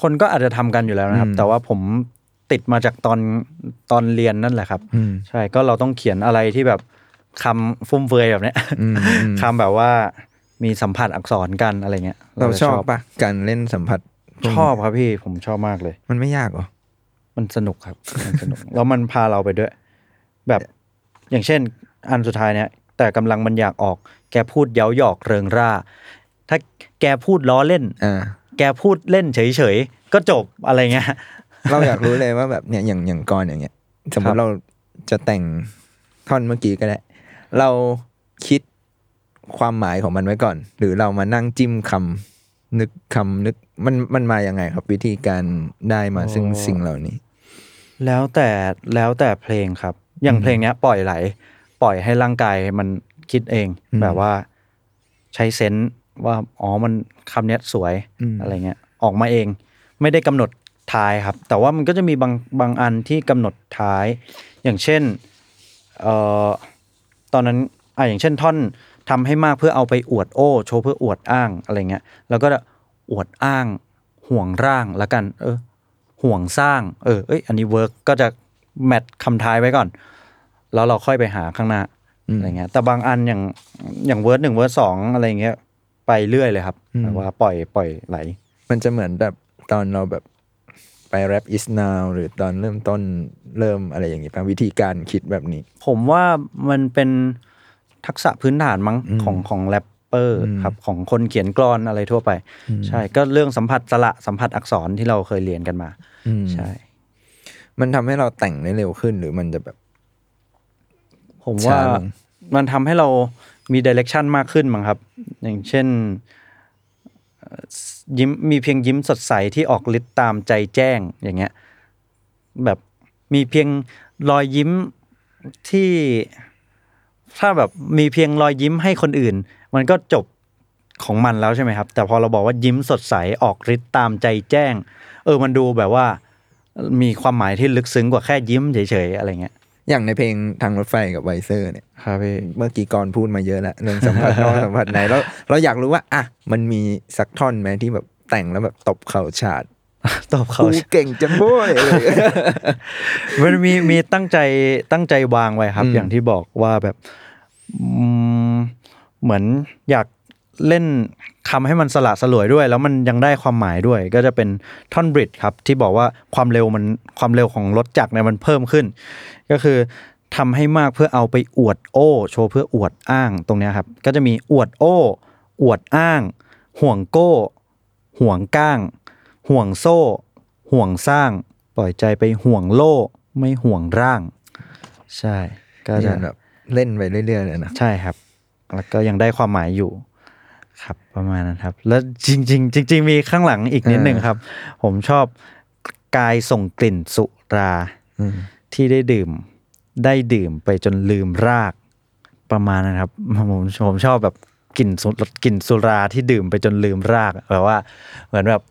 คนก็อาจจะทำกันอยู่แล้วนะครับอืมแต่ว่าผมติดมาจากตอนตอนเรียนนั่นแหละครับอืมใช่ก็เราต้องเขียนอะไรที่แบบคำฟุ่มเฟือยแบบเนี้ยอืมอืมคำแบบว่า มีสัมผัสอักษรกันอะไรเงี้ยเราจะชอบปะการเล่นสัมผัสพวกนี้ชอบครับพี่ผมชอบมากเลย มันไม่ยากเหรอ มันสนุกครับมันสนุกแล้วมันพาเราไปด้วย แบบอย่างเช่น อันสุดท้ายเนี่ย แต่กำลังมันอยากออก แกพูดเย้าหยอกเริงร่า ถ้าแกพูดล้อเล่นอ่าแกพูดเล่นเฉยๆ ก็จบอะไรเงี้ยเราอยากรู้เลยว่าแบบเนี่ยอย่างอย่างกรอย่างเงี้ย สมมครัติบเราจะแต่งท่อนเมื่อกี้ก็ได้เรา คิดความหมายของมันไว้ก่อน หรือเรามานั่งจิ้มคำนึกคำนึกมันมันมาอย่างไงครับ วิธีการได้มาซึ่งสิ่งเหล่านี้ แล้วแต่แล้วแต่เพลงครับ อย่างเพลงเนี้ย ปล่อยไหล ปล่อยให้ร่างกายมันคิดเองอืมแบบว่าใช้ sense ว่าอ๋อมันคำเนี้ยสวยอืมอะไรเงี้ย ออกมาเอง ไม่ได้กำหนดท้ายครับ แต่ว่ามันก็จะมีบางบางอันที่กำหนดท้าย อย่างเช่นเอ่อตอนนั้นอะอย่างเช่นท่อน ทำให้มากเพื่อเอาไปอวดโอ้โชว์เพื่ออวดอ้างอะไรเงี้ยแล้วก็อวดอ้าง ห่วงร่างแล้วกัน เออ ห่วงสร้างเออเอ้ยอันนี้ work ก็จะ match คำท้ายไว้ก่อน แล้วเราค่อยไปหาข้างหน้าอืมอะไรเงี้ย แต่บางอันอย่างอย่างเวิร์ดหนึ่งเวิร์ดสองอะไรเงี้ยไปเรื่อยเลยครับอืมแบบว่าปล่อยปล่อยไหล มันจะเหมือนแบบตอนเราแบบไปแรป is now หรือตอนเริ่มต้นเริ่มอะไรอย่างงี้ป่ะวิธีการคิดแบบนี้ ผมว่ามันเป็น ทักษะพื้นฐานมั้งอืมของของแรปเปอร์อืมครับของคนเขียนกลอนอะไรทั่วไป ใช่ก็เรื่องสัมผัสสระสัมผัสอักษรที่เราเคยเรียนกันมาอืมใช่ มันทำให้เราแต่งได้เร็วขึ้นหรือมันจะแบบ ผมว่าช้าลงมันทำให้เรามีดิเรกชันมากขึ้นมั้งครับ อย่างเช่นเอ่อยิ้มมีเพียงยิ้มสดใสที่ออกฤทธิ์ตามใจแจ้งอย่างเงี้ย แบบมีเพียงรอยยิ้มที่ ถ้าแบบมีเพียงรอยยิ้มให้คนอื่น มันก็จบของมันแล้วใช่ไหมครับ แต่พอเราบอกว่ายิ้มสดใสออกฤทธิ์ตามใจแจ้ง เออมันดูแบบว่า มีความหมายที่ลึกซึ้งกว่าแค่ยิ้มเฉยๆอะไรเงี้ยอย่างในเพลงทางรถไฟกับไวเซอร์เนี่ยครับพี่เมื่อกี้กรพูดมาเยอะแล้วเรื่องสัมผัสนอกสัมผัสในแล้วเราอยากรู้ว่าอะมันมีสักท่อนไหมที่แบบแต่งแล้วแบบตบเข่าฉาดตอบเขากูเก่งจังโว้ยอะไรอย่างเงี้ยมันมีมีตั้งใจตั้งใจวางไว้ครับอืมอย่างที่บอกว่าแบบอืม เหมือนอยากเล่นคำให้มันสละสลวยด้วย แล้วมันยังได้ความหมายด้วย ก็จะเป็นท่อนบริดครับ ที่บอกว่าความเร็วมันความเร็วของรถจักรเนี่ยมันเพิ่มขึ้น ก็คือทำให้มากเพื่อเอาไปอวดโอ้ โชว์เพื่ออวดอ้างตรงนี้ครับ ก็จะมีอวดโอ้ อวดอ้าง ห่วงโก้ ห่วงก้าง ห่วงโซ่ ห่วงสร้าง ปล่อยใจไปห่วงโล่ ไม่ห่วงร่าง ใช่ ก็จะแบบ เล่นไปเรื่อยๆเลยนะใช่ครับ แล้วก็ยังได้ความหมายอยู่ ครับประมาณนั้นครับ แล้วจริง ๆ จริง ๆ มีข้างหลังอีกนิดหนึ่งครับ ผมชอบกายส่งกลิ่นสุราอืมที่ได้ดื่มได้ดื่มไปจนลืมรากประมาณนั้นครับผมผมชอบแบบกลิ่นสุกลิ่นสุราที่ดื่มไปจนลืมรากแบบว่า เหมือนแบบ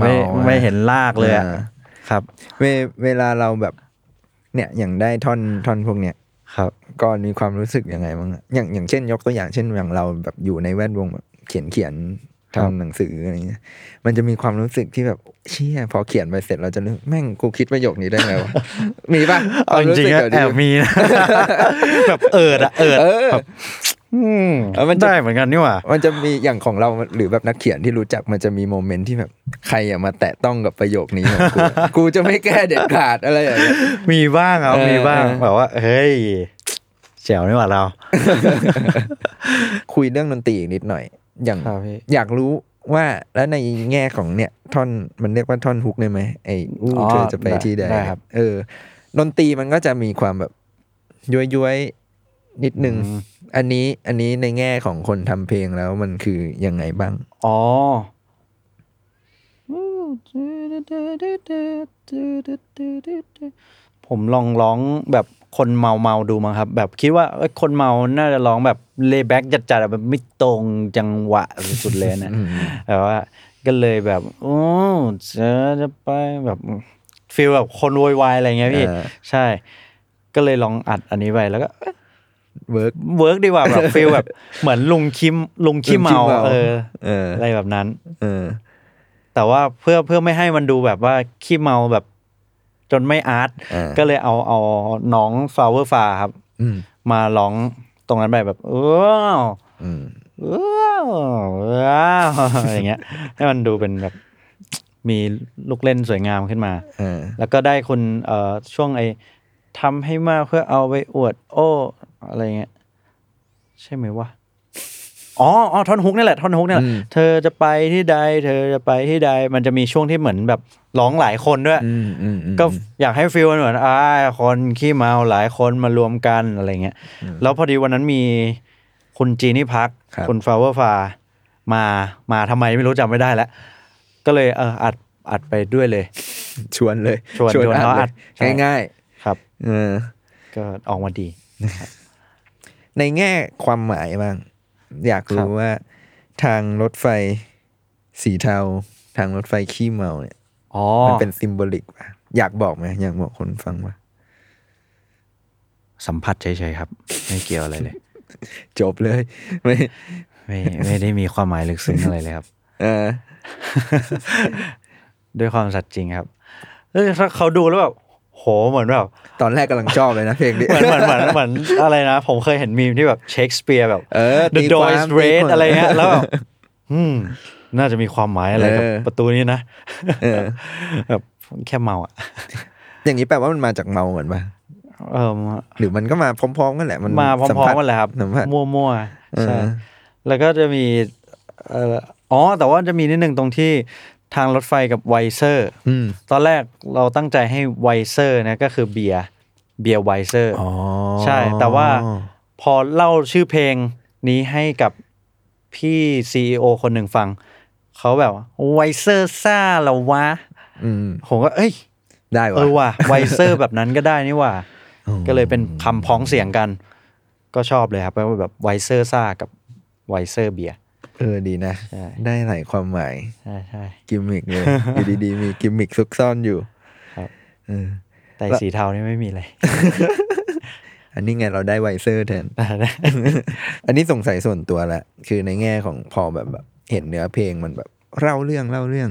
ไม่เมาอะไม่เห็นรากเลยอะอ่าครับ เวเวลาเราแบบ เนี่ยอย่างได้ท่อนท่อนพวกเนี้ย ครับก่อนมีความรู้สึกยังไงบ้างอะอย่างอย่างเช่น ยกตัวอย่างเช่นอย่างเราแบบอยู่ในแวดวงแบบเขียนเขียนครับทำหนังสืออะไรเงี้ย มันจะมีความรู้สึกที่แบบเชี่ยพอเขียนไปเสร็จเราจะนึกแม่งกูคิดประโยคนี้ได้ไงวะ มีปะเอาจริงๆควก็มสึกแอบมีนะแบบเอิดอะเอิดเออแบบอื มเออมันจะได้เหมือนกันนี่หว่า มันจะมีอย่างของเราหรือแบบนักเขียนที่รู้จักมันจะมีโมเมนต์ที่แบบใครอะมาแตะต้องกับประโยคนี้ของกูกูจะไม่แก้เด็ดขาดอะไรอย่างเงี้ยมีบ้างครับเออมีบ้างเออแบบว่าเฮ้ยเจ๋วนี่หว่าเรา คุยเรื่องดนตรีอีกนิดหน่อย อย่างครับพี่อยากรู้ว่าแล้วในแง่ของเนี่ยท่อนมันเรียกว่าท่อนฮุกได้ไหมไอ้อู้อ๋อเธอจะไปที่ใดได้ครับเออดนตรีมันก็จะมีความแบบย้วยย้วยๆนิดนึง อืมอันนี้อันนี้ในแง่ของคนทำเพลงแล้วมันคือยังไงบ้าง อ๋อผมลองร้องแบบคนเมาเมาๆดูมั้งครับ แบบคิดว่าเอ้ยคนเมาน่าจะร้องแบบเลแบ็กจัดๆอะแบบไม่ตรงจังหวะสุดๆเลยนะอืมแต่ว่าก็เลยแบบโอ้จะจะไปแบบfeel แบบคนโวยวายอะไรเงี้ยพี่เออใช่ ก็เลยลองอัดอันนี้ไปแล้วก็ เอ๊ะเวิร์กเวิร์กดีกว่าแบบ feel แบบเหมือนลุงคิมลุงขี้เมาลุงขี้เมาเออเอออะไรแบบนั้น เออ แต่ว่าเพื่อเพื่อไม่ให้มันดูแบบว่าขี้เมาแบบ จนไม่ art อ่าก็เลยเอาเอาน้อง flower ฟ้าครับอืมมาร้องตรงนั้นไปแบบว้าวอืมว้าวว้าวอย่างเงี้ย ให้มันดูเป็นแบบ มีลูกเล่นสวยงามขึ้นมาเออแล้วก็ได้คุณเอ่อช่วงไอ้ทำให้มากเพื่อเอาไปอวด โอ้ อะไรเงี้ยใช่ไหมวะอ๋ออ๋อท่อนฮุกนี่แหละท่อนฮุกนี่แหละอืมเธอจะไปที่ใด เธอจะไปที่ใด มันจะมีช่วงที่เหมือนแบบร้องหลายคนด้วยอืมอืมอืมก็อยากให้ฟีลมันเหมือนอ่าคนขี้เมาหลายคนมารวมกันอะไรเงี้ยแล้วพอดีวันนั้นมีคุณจีนี่พักครับคุณฟลาวเวอร์ฟามามาทำไมไม่รู้จำไม่ได้แล้ว ก็เลยเอออัดอัดไปด้วยเลย ชวนเลย ชวนชวนเขาอัดใช่เลยง่ายครับๆเออก็ออกมาดี ในแง่ความหมายบ้าง อยากครัรู้บว่าทางรถไฟสีเทา ทางรถไฟขี้เมาเนี่ยอ๋อมันเป็นซิมโบลิกป่ะอยากบอกไหมอยากบอกคนฟังว่าสัมผัสเฉยๆครับ ไม่เกี่ยวอะไรเลย จบเลย ไม่ ไม่ไม่ได้มีความหมายลึกซึ้งอะไรเลยครับ เออ ด้วยความสัตย์จริงครับเออถ้าเขาดูแล้วแบบโหเหมือนแบบตอนแรกกำลังชอบเลยนะเพลงนี้เหมือนเหมือนเหมือนเหมือนอะไรนะ ผมเคยเห็นมีมที่แบบเชคสเปียร์แบบเออ The ตี door ความ is ตี red ความอะไรเงี้ยแล้วแบบอืมน่าจะมีความหมายอะไรกับเออประตูนี้นะเออแบบแค่เมาอะ อย่างนี้แปลว่ามันมาจากเมาเหมือนป่ะเออหรือมันก็มาพร้อมๆกันแหละ มันมาพร้สัอมผัสๆกันเลยครับสัมผัสมั่วๆใช่เออแล้วก็จะมีเอ่ออ๋อแต่ว่าจะมีนิดนึงตรงที่ ทางรถไฟกับไวเซอร์อืมตอนแรกเราตั้งใจให้ไวเซอร์นะก็คือเบียร์เบียร์ไวเซอร์อ๋อใช่ แต่ว่าพอเล่าชื่อเพลงนี้ให้กับพี่ซีอคนหนึ่งฟัง เขาแบบ vice versa เหรอวะอืมผมก็เอ้ย ได้เอวะอว่ะไวเซอร์แบบนั้นก็ได้นี่ว่ะอ๋อก็เลยเป็นคำพ้องเสียงกัน ก็ชอบเลยครับแปลว่าแบบ vice versa กับไวเซอร์เบียร์ เออดีนะ ใช่ ได้หลายความหมาย ใช่ใช่ กิมมิกเลย อยู่ดีๆ มีกิมมิกซุกซ่อนอยู่ครับ เออ แต่สีเทานี่ไม่มีอะไรอันนี้ไงเราได้ไวเซอร์แทน อันนี้สงสัยส่วนตัวละ คือในแง่ของพอแบบแบบ เห็นเนื้อเพลงมันแบบเล่าเรื่องเล่าเรื่อง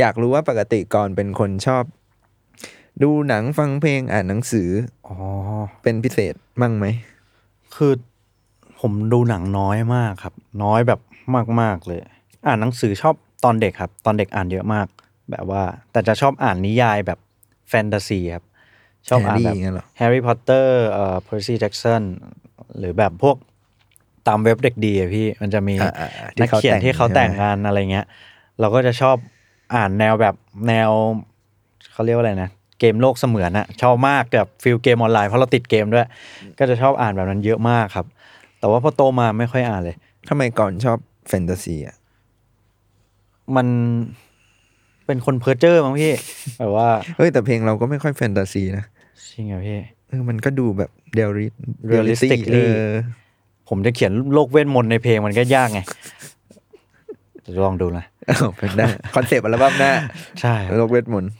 อยากรู้ว่าปกติก่อนเป็นคนชอบ ดูหนังฟังเพลงอ่านหนังสืออ๋อ เป็นพิเศษมั่งไหม คือผมดูหนังน้อยมากครับ น้อยแบบ มาก ๆ เลย อ่านหนังสือชอบตอนเด็กครับ ตอนเด็กอ่านเยอะมาก แบบว่า แต่จะชอบอ่านนิยายแบบแฟนตาซีครับ ชอบอ่านแบบแฮร์รี่งั้นเหรอแฮร์รี่พอตเตอร์เอ่อเพอร์ซี่แจ็กสันหรือแบบพวกตามเว็บเด็กดีอะพี่มันจะมีอ่าอ่าอ่าที่นักเขาเขียนแต่งที่เขาใช่ไหมแต่งงานอะไรเงี้ย เราก็จะชอบอ่านแนวแบบแนวเขาเรียกว่าอะไรนะเกมโลกเสมือนอะชอบมากแบบ feel เกมออนไลน์เพราะเราติดเกมด้วย ก็จะชอบอ่านแบบนั้นเยอะมากครับ แต่ว่าพอโตมาไม่ค่อยอ่านเลยทำไมก่อนชอบ แฟนตาซีอะ มันเป็นคนเพ้อเจ้อมั้งพี่ แบบว่า เฮ้ย แต่เพลงเราก็ไม่ค่อยแฟนตาซีนะจริงเหรอพี่เออมันก็ดูแบบเดลิ Realistically เออผมจะเขียนโลกเวทมนต์ในเพลงมันก็ยากไงจะลองดูนะเอาเป็นได้ concept อัลบั้มหน้าใช่ครับโลกเวทมนต์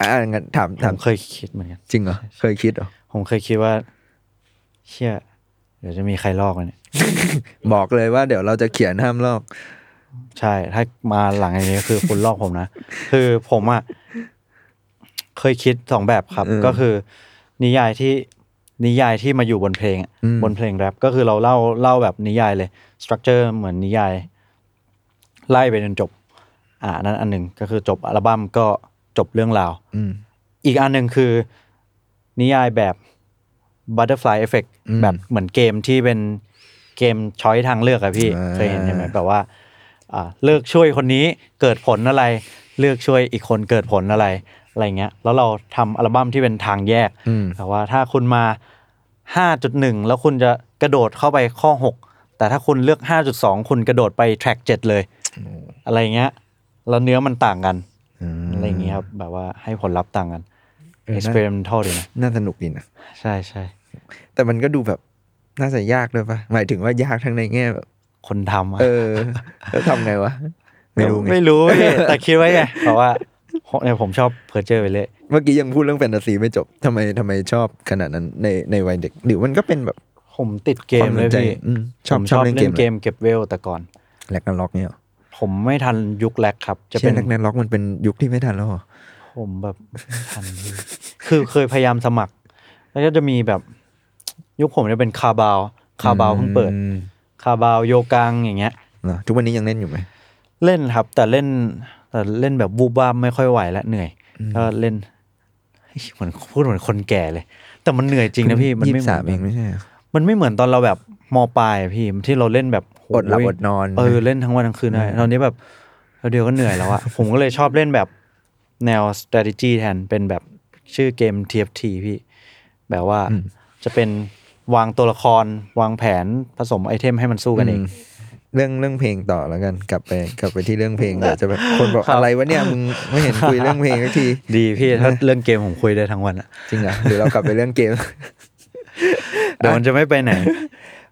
อ่างั้นถามผถามมเคยคิดเหมือนกันจริงเหรอเคยคิดเหรอผมเคยคิดว่า เชี่ย เดี๋ยวจะมีใครลอกวะเนี่ย บอกเลยว่าเดี๋ยวเราจะเขียนห้ามลอก ใช่ ถ้ามาหลังอันนี้คือคุณลอกผมนะ คือผมอะเคยคิดสองแบบครับเออก็คือ นิยายที่นิยายที่มาอยู่บนเพลงอะอืมบนเพลงแรปก็คือเราเล่าเล่าแบบนิยายเลยสตรัคเจอร์เหมือนนิยาย ไล่ไปจนจบ อ่านั่นอันหนึ่งก็คือจบอัลบั้มก็จบเรื่องราวอืมอีกอันหนึ่งคือ นิยายแบบ Butterfly Effect อืมแบบเหมือนเกมที่เป็นเกมช้อยทางเลือกอะพี่อ่าเคยเห็นใช่ไหมแบบว่าอ่าเลือกช่วยคนนี้เกิดผลอะไร เลือกช่วยอีกคนเกิดผลอะไรอะไรเงี้ย แล้วเราทำอัลบั้มที่เป็นทางแยกอืมแต่ว่าถ้าคุณมา 5.1 แล้วคุณจะกระโดดเข้าไปข้อ 6 แต่ถ้าคุณเลือก 5.2 คุณกระโดดไปแทร็ก7เลย อะไรเงี้ย แล้วเนื้อมันต่างกันมอะไรเงี้ยครับแบบว่าให้ผลลัพธ์ต่างกัน เออน่า experimental ดีนะน่าสนุกดีนะ ใช่ใช่แต่มันก็ดูแบบน่าจะยากด้วยปะหมายถึงว่ายากทั้งในแง่แบบ คนทำอะเออแล้วทำไงวะ ไม่รู้ไงไม่รู้พี่แต่คิดไว้ไงเพราะว่าเนี่ยผมชอบเพอร์เจอร์ไปเลย เมื่อกี้ยังพูดเรื่องแฟนตาซีไม่จบทำไมทำไมชอบขนาดนั้นในในวัยเด็ก หรือมันก็เป็นแบบ ผมติดเกมเลยความสนใจพี่อืมชอบผมชอบเล่นเกมเกมเก็บเวลแต่ก่อน Ragnarok เนี่ยเหรอผมไม่ทันยุคแรกครับ จะเช่เป็นนแลกนาล็อกมันเป็นยุคที่ไม่ทันแล้วเหรอ ผมแบบไม่ทันพี่คือเคยพยายามสมัคร แล้วก็จะมีแบบ ยุคผมจะเป็นคาบาว คาบาวเพิ่งเปิดอืมคาบาวโยกังอย่างเงี้ยเหรอทุกวันนี้ยังเล่นอยู่ไหมเล่นครับ แต่เล่น แต่เล่นแบบวูบวาบไม่ค่อยไหวและเหนื่อยก็เล่นเฮ้ยเหมือนพูดเหมือนคนแก่เลย แต่มันเหนื่อยจริงนะพี่ มันยี่ไม่สิบเหมืสาอมนเองไม่ใช่เหรอมันไม่เหมือนตอนเราแบบมปลายอะพี่ที่เราเล่นแบบโอดหลับยอดนอน เออเล่นทั้งวันทั้งคืนได้ตอนนี้แบบเราเดียวก็เหนื่อยแล้วอะผมก็เลยชอบเล่นแบบ แนว strategy แทนเป็นแบบชื่อเกม TFT พี่ แบบว่าจะเป็นวางตัวละครวางแผนผสมไอเทมให้มันสู้กันเองมเรื่องเรื่องเพลงต่อแล้วกันกลับไปกลับไปที่เรื่องเพลงเดี๋ยวจะแบบคนบอกอะไรวะเนี่ยมึงไม่เห็นคุยเรื่องเพลงสักทีดีพี่ถ้าเรื่องเกมผมคุยได้ทั้งวันอะจริงเหรอหรือเรากลับไปเรื่องเกมเดี๋ยวมันจะไม่ไปไหน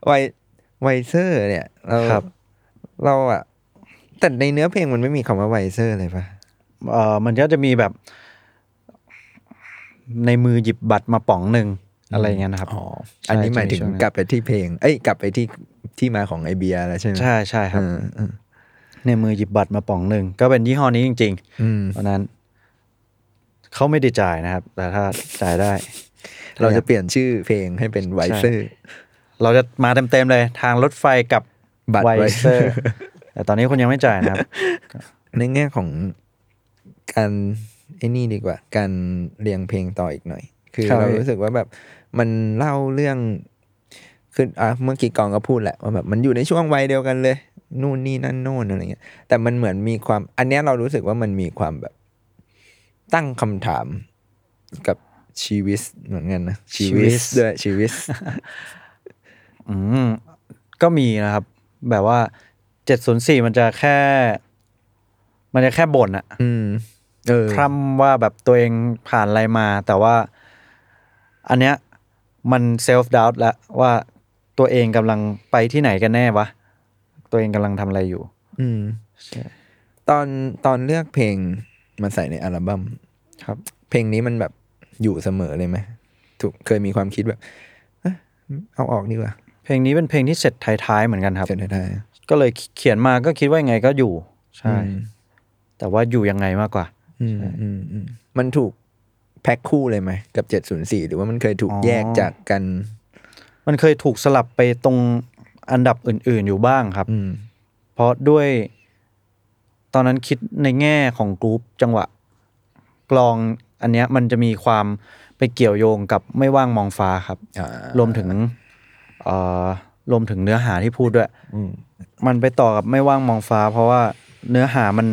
ไวไวเซอร์เนี่ยเราครับเราอะแต่ในเนื้อเพลงมันไม่มีคำว่าไวเซอร์เลยปะ เออมันก็จะมีแบบ ในมือหยิบบัตรมาป๋องหนึ่งอะไรอย่างเงี้ยนะครับอันนี้หมายถึงช่วนั้นกลับไปที่เพลง เอ้ยกลับไปที่ที่มาของไอเบียร์แล้วใช่ไหมใช่ใช่ครับเออเออในมือหยิบบัตรมาป๋องหนึ่งก็เป็นยี่ห้อนี้จริงอืมๆเพราะนั้นเขาไม่ได้จ่ายนะครับ แต่ถ้าจ่ายได้ เราจะเปลี่ยนชื่อเพลงให้เป็นไวเซอร์เราจะมาเต็มๆเลย ทางรถไฟกับบัตรไวไวเซอร์แต่ตอนนี้คุณยังไม่จ่ายนะครับ ในแง่ของ การไอ้นี่ดีกว่า การเรียงเพลงต่ออีกหน่อย คือครับเรารู้สึกว่าแบบมันเล่าเรื่องคืออะเมื่อกี้กองก็พูดแหละว่าแบบมันอยู่ในช่วงวัยเดียวกันเลย นู่นนี่นั่นโน่นอะไรเงี้ย แต่มันเหมือนมีความ อันเนี้ยเรารู้สึกว่ามันมีความแบบ ตั้งคำถามกับชีวิตเหมือนกันนะชีวิตชีวิตด้วยชีวิตอืมก็มีนะครับ แบบว่าเจ็ดศูนย์สี่มันจะแค่ มันจะแค่บ่นอะอืม เออ พร่ำว่าแบบตัวเองผ่านอะไรมา แต่ว่า อันเนี้ยมันเซลฟ์ด u ว t แล้วว่าตัวเองกำลังไปที่ไหนกันแน่วะ ตัวเองกำลังทำอะไรอยู่ อืมตอนตอนเลือกเพลงมาใส่ในอัลบั้มครับ เพลงนี้มันแบบอยู่เสมอเลยไหมถูกเคยมีความคิดแบบเอ้ยเอาออกดีกว่าเพลงนี้เป็นเพลงที่เสร็จท้ายๆเหมือนกันครับ เสร็จได้ก็เลยเขียนมาก็คิดว่ายังไงก็อยู่ ใช่ อืมแต่ว่าอยู่ยังไงมากกว่าอื มอืมอืมมันถูกแพ็คคู่เลยไหมกับเจ็ดศูนย์สี่หรือว่ามันเคยถูกอ๋อแยกจากกัน มันเคยถูกสลับไปตรงอันดับอื่น ๆ อยู่บ้างครับอืมเพราะด้วย ตอนนั้นคิดในแง่ของกรุ๊ปจังหวะ กลองอันเนี้ยมันจะมีความไปเกี่ยวโยงกับไม่ว่างมองฟ้าครับอ่ารวมถึงเอ่อรวมถึงเนื้อหาที่พูดด้วยอืมมันไปต่อกับไม่ว่างมองฟ้า เพราะว่าเนื้อหามัน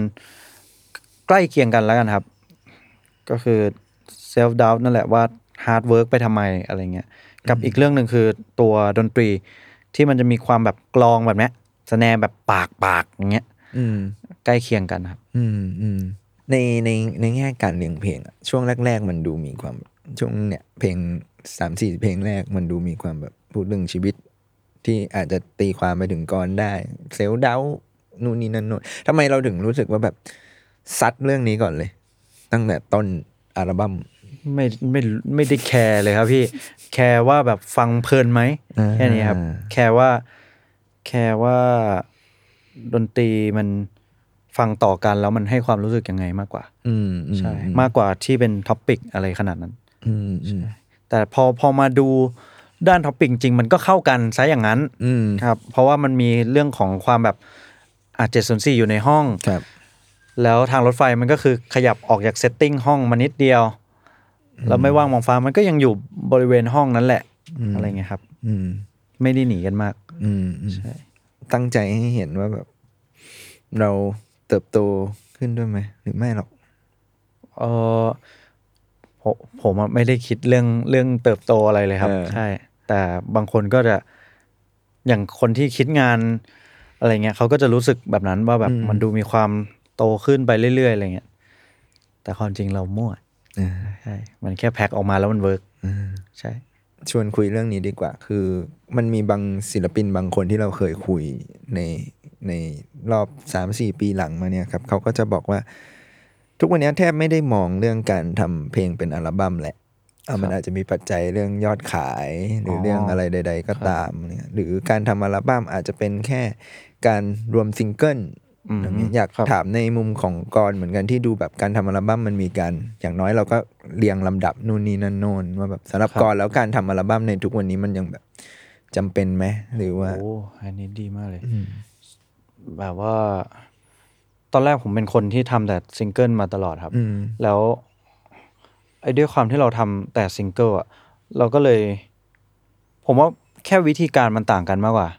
ใกล้เคียงกันแล้วกันครับ ก็คือเซลฟ์ด u ว t นั่นแหละว่าhard work ไปทำไมอะไรเงี้ยกับอีกเรื่องหนึ่งคือตัวดนตรีที่มันจะมีความแบบกลองแบบเนี้ย snare แบบปากปากอย่างเงี้ยอืมใกล้เคียงกันครับ อืมอืมในในในแง่การเรียงเพลงอะช่วงแรก ๆ มันดูมีความช่วงเนี่ย เพลงสามสี่เพลงแรกมันดูมีความแบบพูดเรื่องชีวิต ที่อาจจะตีความไปถึงกรได้ self-doubt นู่นนี่นั่นโน่นทำไมเราถึงรู้สึกว่าแบบ ซัดเรื่องนี้ก่อนเลย ตั้งแต่ต้นอัลบั้มไม่ไม่ไม่ได้แคร์เลยครับพี่ แคร์ว่าแบบฟังเพลินไหมอ่าแค่นี้ครับ แคร์ว่า แคร์ว่าดนตรีมันฟังต่อกันแล้วมันให้ความรู้สึกยังไงมากกว่า อืมอืมใช่มากกว่าที่เป็น topic อะไรขนาดนั้นอืมอืมแต่พอพอมาดูด้าน topic จริงมันก็เข้ากันซะอย่างนั้น อืมครับ เพราะว่ามันมีเรื่องของความแบบอาจเจ็ดส่วนสี่อยู่ในห้องครับ แล้วทางรถไฟมันก็คือขยับออกจากเซตติ้งห้องมานิดเดียว แล้วไม่ว่างมองฟ้ามันก็ยังอยู่บริเวณห้องนั้นแหละ อะไรเงี้ยครับ อืม ไม่ได้หนีกันมาก อืมอืมใช่ตั้งใจให้เห็นว่าแบบ เราเติบโตขึ้นด้วยไหมหรือไม่หรอกเออผมผมอะไม่ได้คิดเรื่องเรื่องเติบโตอะไรเลยครับเออใช่ แต่บางคนก็จะอย่างคนที่คิดงานอะไรเงี้ยเขาก็จะรู้สึกแบบนั้นว่าแบบมันดูมีความ โตขึ้นไปเรื่อยๆอะไรเงี้ยแต่ความจริงเรามั่วเออใช่มันแค่แพ็คออกมาแล้วมัน work เออใช่ ชวนคุยเรื่องนี้ดีกว่า คือมันมีบางศิลปินบางคนที่เราเคยคุยในในรอบสามสี่ปีหลังมาเนี่ยครับเขาก็จะบอกว่า ทุกวันนี้แทบไม่ได้มองเรื่องการทำเพลงเป็นอัลบั้มแหละอะมันอาจจะมีปัจจัยเรื่องยอดขายหรือออเรื่องอะไรใด ๆ ก็ตามเนี่ยหรือการทำอัลบั้มอาจจะเป็นแค่การรวมซิงเกิล อืมอย่างเงี้ยอยากครับถามในมุมของกรเหมือนกันที่ดูแบบการทำอัลบั้มมันมีการ อย่างน้อยเราก็เรียงลำดับนู่นนี่นั่นโน่นว่าแบบสำหรับกรแล้วการทำอัลบั้มในทุกวันนี้มันยังแบบจำเป็นไหมหรือว่าโอ้อันนี้ดีมากเลยแบบว่า ตอนแรกผมเป็นคนที่ทำแต่ซิงเกิลมาตลอดครับอืมแล้วไอ้ด้วยความที่เราทำแต่ซิงเกิลอะเราก็เลย ผมว่าแค่วิธีการมันต่างกันมากกว่า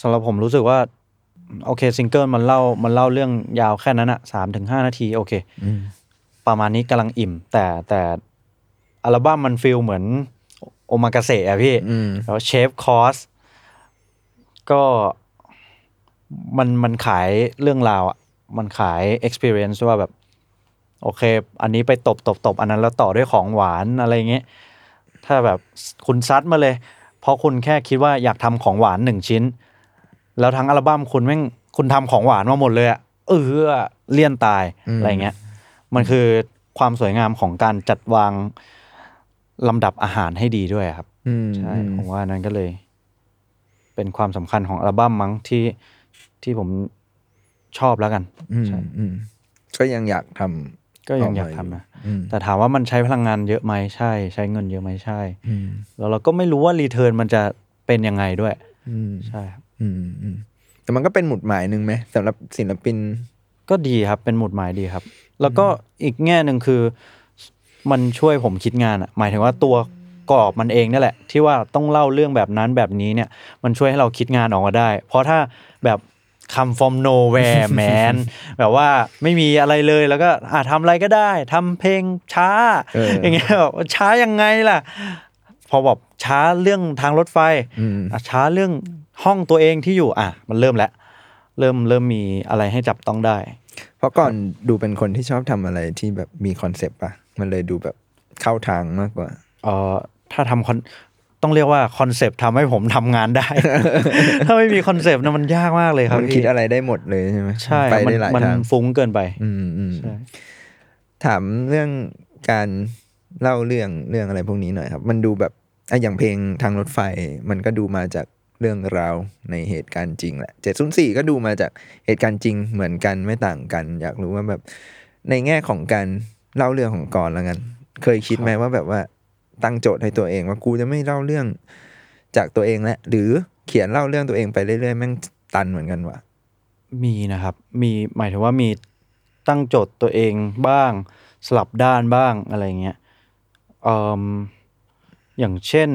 สำหรับผมรู้สึกว่า โอเคซิงเกิลมันเล่ามันเล่าเรื่องยาวแค่นั้นอะสามถึงห้านาที โอเคอืมประมาณนี้กำลังอิ่ม แต่แต่อัลบั้มมัน feel เหมือน โอมากาเสะอะพี่อืมแล้วเชฟคอร์สก็มันมันขายเรื่องราวอะมันขาย experience ว่าแบบ โอเค อันนี้ไปตบตบตบอันนั้นแล้วต่อด้วยของหวานอะไรเงี้ยถ้าแบบคุณซัดมาเลย เพราะคุณแค่คิดว่าอยากทำของหวานหนึ่งชิ้น แล้วทั้งอัลบั้มคุณแม่งคุณทำของหวานมาหมดเลยอะเออเลี่ยนตายอืมอะไรเงี้ย มันคือความสวยงามของการจัดวางลำดับอาหารให้ดีด้วยครับอืมใช่อืมผมว่านั้นก็เลย เป็นความสำคัญของอัลบั้มมั้งที่ที่ผมชอบแล้วกันอืมใช่อืมก็ยังอยากทำก็ยังอยากทำนะอืมแต่ถามว่ามันใช้พลังงานเยอะไหมใช่ ใช้เงินเยอะไหมใช่อืมแล้วเราก็ไม่รู้ว่ารีเทิร์นมันจะเป็นยังไงด้วยอืมใช่ครับ อืมอืมแต่มันก็เป็นหมุดหมายหนึ่งไหมสำหรับศิลปิน ก็ดีครับเป็นหมุดหมายดีครับ แล้วก็อีกแง่หนึ่งคือ มันช่วยผมคิดงานอะหมายถึงว่าตัวกรอบมันเองนี่แหละ ที่ว่าต้องเล่าเรื่องแบบนั้นแบบนี้เนี่ย มันช่วยให้เราคิดงานออกมาได้ เพราะถ้าแบบคำ from nowhere man แบบว่าไม่มีอะไรเลยแล้วก็อะทำอะไรก็ได้ทำเพลงช้าเออออย่างเงี้ยแบบช้ายังไงล่ะ พอบอกช้าเรื่องทางรถไฟอืมอะช้าเรื่อง ห้องตัวเองที่อยู่อะมันเริ่มแล้ว เริ่มเริ่มมีอะไรให้จับต้องได้ เพราะก่อนดูเป็นคนที่ชอบทำอะไรที่แบบมีคอนเซปต์ปะมันเลยดูแบบเข้าทางมากกว่าเอ่อถ้าทำคอนต้องเรียกว่าคอนเซปต์ทำให้ผมทำงานได้ ถ้าไม่มีคอนเซปต์นะมันยากมากเลยครับมันพี่คิดอะไรได้หมดเลยใช่ไหมใช่ไปมัได้หลายมันทางฟุ้งเกินไป อืมอืมใช่ถามเรื่องการเล่าเรื่องเรื่องอะไรพวกนี้หน่อยครับ มันดูแบบอะอย่างเพลงทางรถไฟ มันก็ดูมาจาก เรื่องราวในเหตุการณ์จริงแหละเจ็ดศูนย์สี่ก็ดูมาจากเหตุการณ์จริงเหมือนกันไม่ต่างกัน อยากรู้ว่าแบบในแง่ของการเล่าเรื่องของก่อนแล้วกัน เคยคิดไหมว่าแบบว่าตั้งโจทย์ให้ตัวเองว่ากูจะไม่เล่าเรื่องจากตัวเองแล้วหรือเขียนเล่าเรื่องตัวเองไปเรื่อยๆแม่งตันเหมือนกันวะมีนะครับ มีหมายถึงว่ามีตั้งโจทย์ตัวเองบ้าง สลับด้านบ้างอะไรเงี้ยออย่างเช่น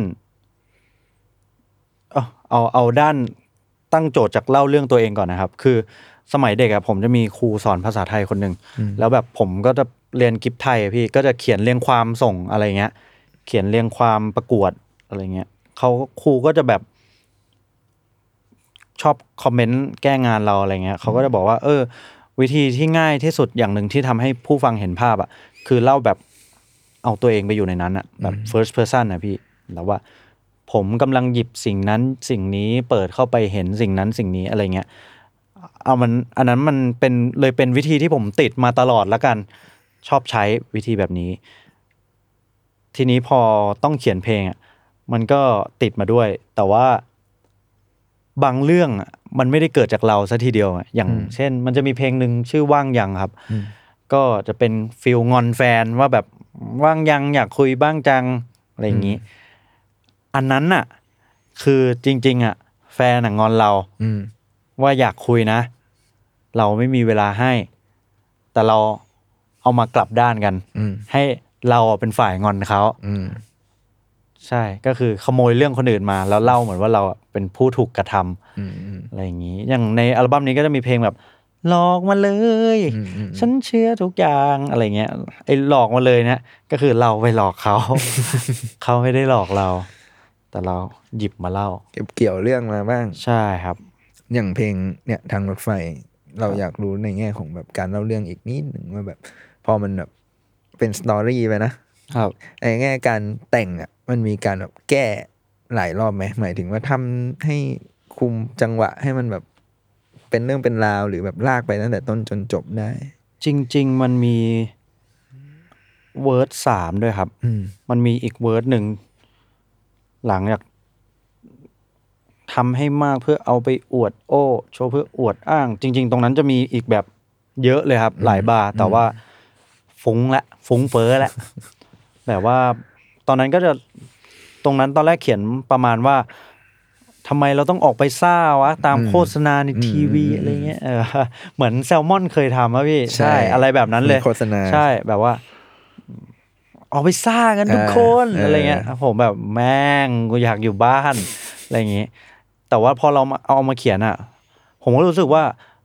เอาเอาเอาด้านตั้งโจทย์จากเล่าเรื่องตัวเองก่อนนะครับ คือสมัยเด็กอะผมจะมีครูสอนภาษาไทยคนหนึ่งแล้วแบบผมก็จะเรียนกิฟไทยอะพี่ก็จะเขียนเรียงความส่งอะไรเงี้ย เขียนเรียงความประกวดอะไรเงี้ยเขาครูก็จะแบบ ชอบคอมเมนต์แก้งานเราอะไรเงี้ยเขาก็จะบอกว่า เออ วิธีที่ง่ายที่สุดอย่างหนึ่งที่ทำให้ผู้ฟังเห็นภาพอะคือเล่าแบบเอาตัวเองไปอยู่ในนั้นอะแบบ first person นะพี่แล้วว่า ผมกำลังหยิบสิ่งนั้นสิ่งนี้เปิดเข้าไปเห็นสิ่งนั้นสิ่งนี้อะไรเงี้ยเอามันอันนั้นมันเป็นเลยเป็นวิธีที่ผมติดมาตลอดแล้วกันชอบใช้วิธีแบบนี้ ทีนี้พอต้องเขียนเพลงอะมันก็ติดมาด้วย แต่ว่าบางเรื่องอะมันไม่ได้เกิดจากเราซะทีเดียวอะอย่างเช่น มันจะมีเพลงหนึ่งชื่อว่างยังครับ ก็จะเป็นฟิลงอนแฟนว่าแบบว่างยังอยากคุยบ้างจังอะไรอย่างนี้ อันนั้นน่ะ คือจริง ๆ อะ แฟนน่ะงอนเราอืมว่าอยากคุยนะ เราไม่มีเวลาให้ แต่เราเอามากลับด้านกันอืมให้เราอะเป็นฝ่ายงอนเขาอืมใช่ก็คือขโมยเรื่องคนอื่นมา แล้วเล่าเหมือนว่าเราอะเป็นผู้ถูกกระทำอืมอืมอะไรอย่างนี้ อย่างในอัลบั้มนี้ก็จะมีเพลงแบบ หลอกมาเลยอืมอืมฉันเชื่อทุกอย่างอะไรเงี้ยไอ้หลอกมาเลยเนี่ยก็คือเราไปหลอกเขา เขาไม่ได้หลอกเรา แต่เราหยิบมาเล่า เก็บเกี่ยวเรื่องมาบ้าง ใช่ครับ อย่างเพลงเนี่ยทางรถไฟ เราอยากรู้ในแง่ของแบบการเล่าเรื่องอีกนิดหนึ่งว่าแบบ พอมันแบบเป็นสตอรี่ไปนะครับในแง่การแต่งอะมันมีการแบบแก้หลายรอบไหมหมายถึงว่าทำให้คุมจังหวะให้มันแบบเป็นเรื่องเป็นราวหรือแบบลากไปตั้งแต่ต้นจนจบได้ จริง ๆ มันมีเวิร์ดสามด้วยครับอืมมันมีอีกเวิร์ดหนึ่ง หลังจากทำให้มากเพื่อเอาไปอวดโอ้ โชว์เพื่ออวดอ้าง จริง ๆ ตรงนั้นจะมีอีกแบบเยอะเลยครับ หลายบาร์แต่ว่าฟุ้งละฟุ้งเฟ้อละแบบว่า ตอนนั้นก็จะตรงนั้นตอนแรกเขียนประมาณว่าทำไมเราต้องออกไปซ่าวะ ตามโฆษณาในทีวีอะไรเงี้ยเออเหมือนแซลมอนเคยทำอะพี่ ใช่ใช่อะไรแบบนั้นเลยมีโฆษณาใช่แบบว่า ออกไปซ่ากันทุกคนเออออะไรเงี้ยผมแบบแม่งกูอยากอยู่บ้านอะไรอย่างงี้ แต่ว่าพอเรามาเอามาเขียนอะ ผมก็รู้สึกว่า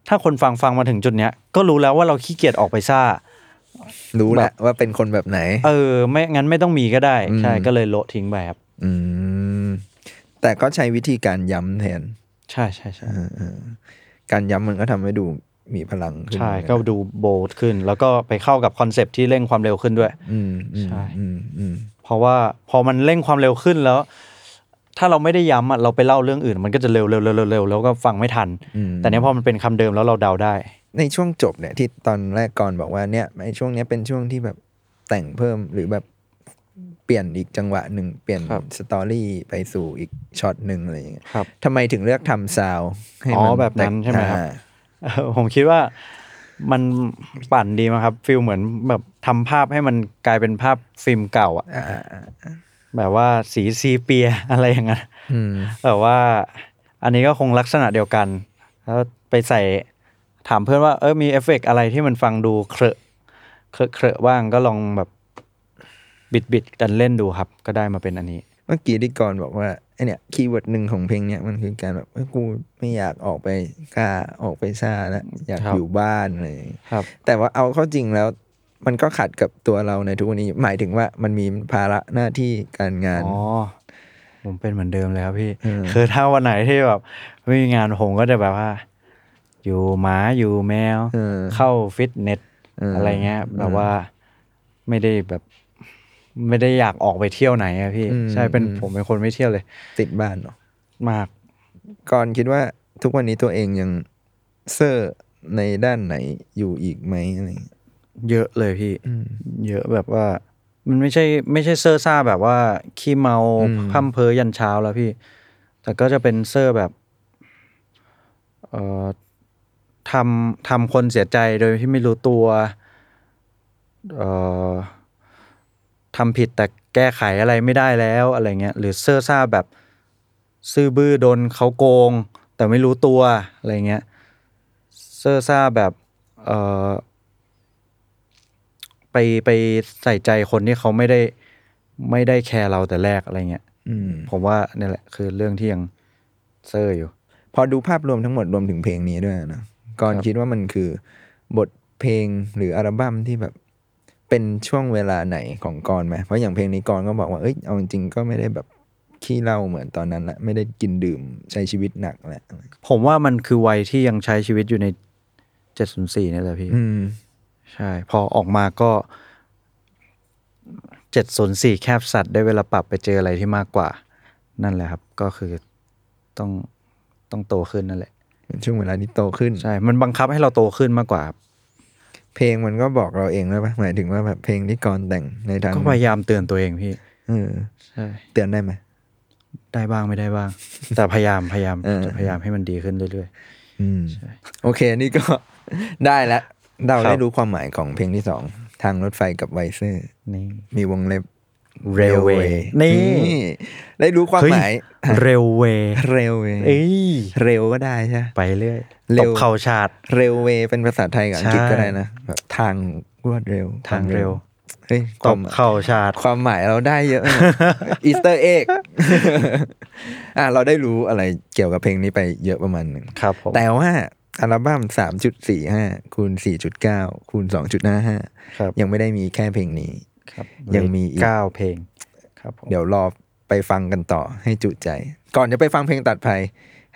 ถ้าคนฟังฟังมาถึงจุดเนี้ยก็รู้แล้วว่าเราขี้เกียจออกไปซ่า รู้แหละว่าเป็นคนแบบไหน เออ ไม่งั้นไม่ต้องมีก็ได้ใช่อืมก็เลยโละทิ้งไปครับอืมแต่ก็ใช้วิธีการย้ำแทน ใช่ใช่ใช่เออเออการย้ำมันก็ทำให้ดู มีพลังขึ้นใช่เหมือนนก็ดูโบลด์ขึ้น แล้วก็ไปเข้ากับคอนเซปต์ที่เร่งความเร็วขึ้นด้วย อืมอืมใช่อืมอืมเพราะว่าพอมันเร่งความเร็วขึ้นแล้ว ถ้าเราไม่ได้ย้ำอะเราไปเล่าเรื่องอื่น มันก็จะเร็วเร็วเร็วเร็วเร็วแล้วก็ฟังไม่ทันอืมแต่เนี้ยพอมันเป็นคำเดิมแล้วเราเดาได้ ในช่วงจบเนี่ยที่ตอนแรกก่อนบอกว่าเนี่ยในช่วงเนี้ยเป็นช่วงที่แบบแต่งเพิ่มหรือแบบเปลี่ยนอีกจังหวะหนึ่งเปลี่ยนครับ story ไปสู่อีกช็อตหนึ่งอะไรอย่างเงี้ยครับทำไมถึงเลือกทำ sound ให้อ๋อมันแบบนั้นใช่ไหมครับอ่าเออ ผมคิดว่ามันปั่นดีมั้งครับ feel เหมือนแบบทำภาพให้มันกลายเป็นภาพฟิล์มเก่าอะอ่าอ่าอ่าแบบว่าสี sepia อะไรอย่างเงี้ยอืมแบบว่า อันนี้ก็คงลักษณะเดียวกัน แล้วไปใส่ถามเพื่อนว่าเออมีเอฟเฟกต์อะไรที่มันฟังดูเครอะเครอะเครอะบ้างก็ลองแบบบิดบิดกันเล่นดูครับ ก็ได้มาเป็นอันนี้ เมื่อกี้ที่ก่อนบอกว่าไอเนี่ย keyword หนึ่งของเพลงเนี่ยมันคือการแบบเอ้ยกูไม่อยากออกไปกล้าออกไปซ่าแล้วอยากครับ อยู่บ้านอะไรอย่างเงี้ยครับ แต่ว่าเอาเข้าจริงแล้ว มันก็ขัดกับตัวเราในทุกวันนี้ หมายถึงว่ามันมีภาระหน้าที่การงาน อ๋อ ผมเป็นเหมือนเดิมเลยครับพี่ เออ คือถ้าวันไหนที่แบบไม่มีงานผมก็จะแบบว่า อยู่หมาอยู่แมว เออ เข้าฟิตเนสเออออะไรเงี้ย แบบว่าไม่ได้แบบ ไม่ได้อยากออกไปเที่ยวไหนอะพี่ อืมใช่เป็นอืม ผมเป็นคนไม่เที่ยวเลย ติดบ้านเนาะมาก ก่อนคิดว่าทุกวันนี้ตัวเองยังเซอร์ในด้านไหนอยู่อีกไหมอะไรอย่างเงี้ยเยอะเลยพี่ อืม เยอะแบบว่า มันไม่ใช่ไม่ใช่เซอร์ซ่าแบบว่าขี้เมาอืม พร่ำเพ้อยันเช้าแล้วพี่ แต่ก็จะเป็นเซ่อแบบเอ่อทำทำคนเสียใจโดยที่ไม่รู้ตัวเอ่อ ทำผิดแต่แก้ไขอะไรไม่ได้แล้วอะไรเงี้ยหรือเซ่อซ่าแบบซื่อบื้อโดนเขาโกง แต่ไม่รู้ตัวอะไรเงี้ยเซ่อซ่าแบบเอ่อไปไปใส่ใจคนที่เขาไม่ได้ไม่ได้แคร์เราแต่แรกอะไรเงี้ยอืมผมว่าเนี่ยแหละคือเรื่องที่ยังเซ่ออยู่ พอดูภาพรวมทั้งหมดรวมถึงเพลงนี้ด้วยนะก่อนครับคิดว่ามันคือบทเพลงหรืออัลบั้มที่แบบ เป็นช่วงเวลาไหนของกรไหมเพราะอย่างเพลงนี้กรก็บอกว่าเอ้ยเอาจริงๆก็ไม่ได้แบบขี้เหล้าเหมือนตอนนั้นละไม่ได้กินดื่มใช้ชีวิตหนักแหละผมว่ามันคือวัยที่ยังใช้ชีวิตอยู่ในเจ็ดศูนย์สี่นี่แหละพี่อืมใช่ พอออกมาก็เจ็ดศูนย์สี่แคบสัตว์ได้เวลาปรับไปเจออะไรที่มากกว่า นั่นแหละครับ ก็คือต้องต้องโตขึ้นนั่นแหละเป็นช่วงเวลาที่โตขึ้นใช่ มันบังคับให้เราโตขึ้นมากกว่าครับ เพลงมันก็บอกเราเองแล้วปะหมายถึงว่าแบบเพลงที่กรแต่งในทางก็พยายามเตือนตัวเองพี่เออใช่เตือนได้ไหมได้บ้างไม่ได้บ้าง แต่พยายามพยายามเออจะพยายามให้มันดีขึ้นเรื่อยอืมโอเคนี่ก็ได้แล้วเราครับได้รู้ความหมายของเพลงที่สองทางรถไฟกับไวเซอร์ๆนี่มีวงเล็บ Railway นี่ได้รู้ความหมายเร็วเวเร็วเวเอ้ยเร็วก็ได้ใช่ไหมไปเรื่อยเร็ตวบเข่าชาดเร็วเวเป็นภาษาไทยกับอังกฤษใช่ก็ได้นะแบบทางรวดเร็วทางเร็วเฮ้ยคตวามบเข่าชาดความหมายเราได้เยอะอีสเตอร์เอ็กอะเราได้รู้อะไรเกี่ยวกับเพลงนี้ไปเยอะประมาณหนึ่งครับผมแต่ว่าอัลบั้มสามจุดสี่ห้าคูณสี่จุดเก้าคูณสองจุดห้าห้าครับยังไม่ได้มีแค่เพลงนี้ ครับยังมีอีกเก้าเพลง ครับผมเดี๋ยวรอไปฟังกันต่อให้จุใจ ก่อนจะไปฟังเพลงตัดภัย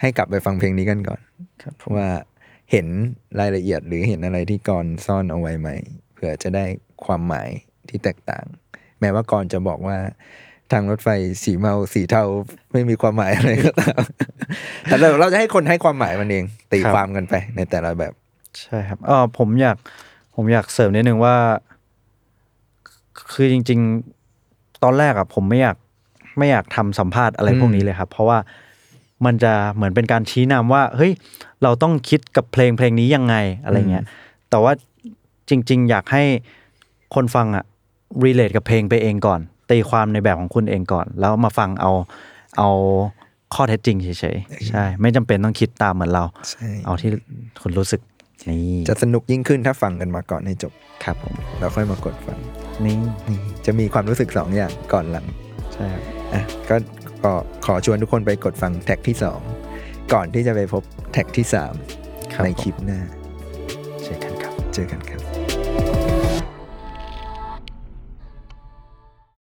ให้กลับไปฟังเพลงนี้กันก่อน ครับผมว่าเห็นรายละเอียดหรือเห็นอะไรที่กรซ่อนเอาไว้ไหมเผื่อจะได้ความหมายที่แตกต่าง แม้ว่ากรจะบอกว่าทางรถไฟสีเมาสีเทาไม่มีความหมายอะไรก็ตามแต่เราเราจะให้คนให้ความหมายมันเอง ตีความกันไปในแต่ละแบบ ใช่ครับเออผมอยากผมอยากเสริมนิดนึงว่า คือจริง ๆ ตอนแรกอะผมไม่อยากไม่อยากทำสัมภาษณ์อะไรพวกนี้เลยครับ เพราะว่ามันจะเหมือนเป็นการชี้นำว่า เฮ้ย เราต้องคิดกับเพลงเพลงนี้ยังไงอะไรเงี้ย แต่ว่าจริง ๆ อยากให้คนฟังอะ relate กับเพลงไปเองก่อนตีความในแบบของคุณเองก่อน แล้วมาฟังเอาเอาข้อเท็จจริงเฉยๆใช่ ไม่จำเป็นต้องคิดตามเหมือนเราใช่เอาที่คุณรู้สึก นี่จะสนุกยิ่งขึ้นถ้าฟังกันมาก่อนให้จบครับผมแล้วค่อยมากดฟังนี่นี่จะมีความรู้สึกสองอย่างก่อนหลังใช่ครับอะก็ก็ขอชวนทุกคนไปกดฟังแท็กที่สองก่อนที่จะไปพบแท็กที่สามครับในผมคลิปหน้า เจอกันครับ เจอกันครับ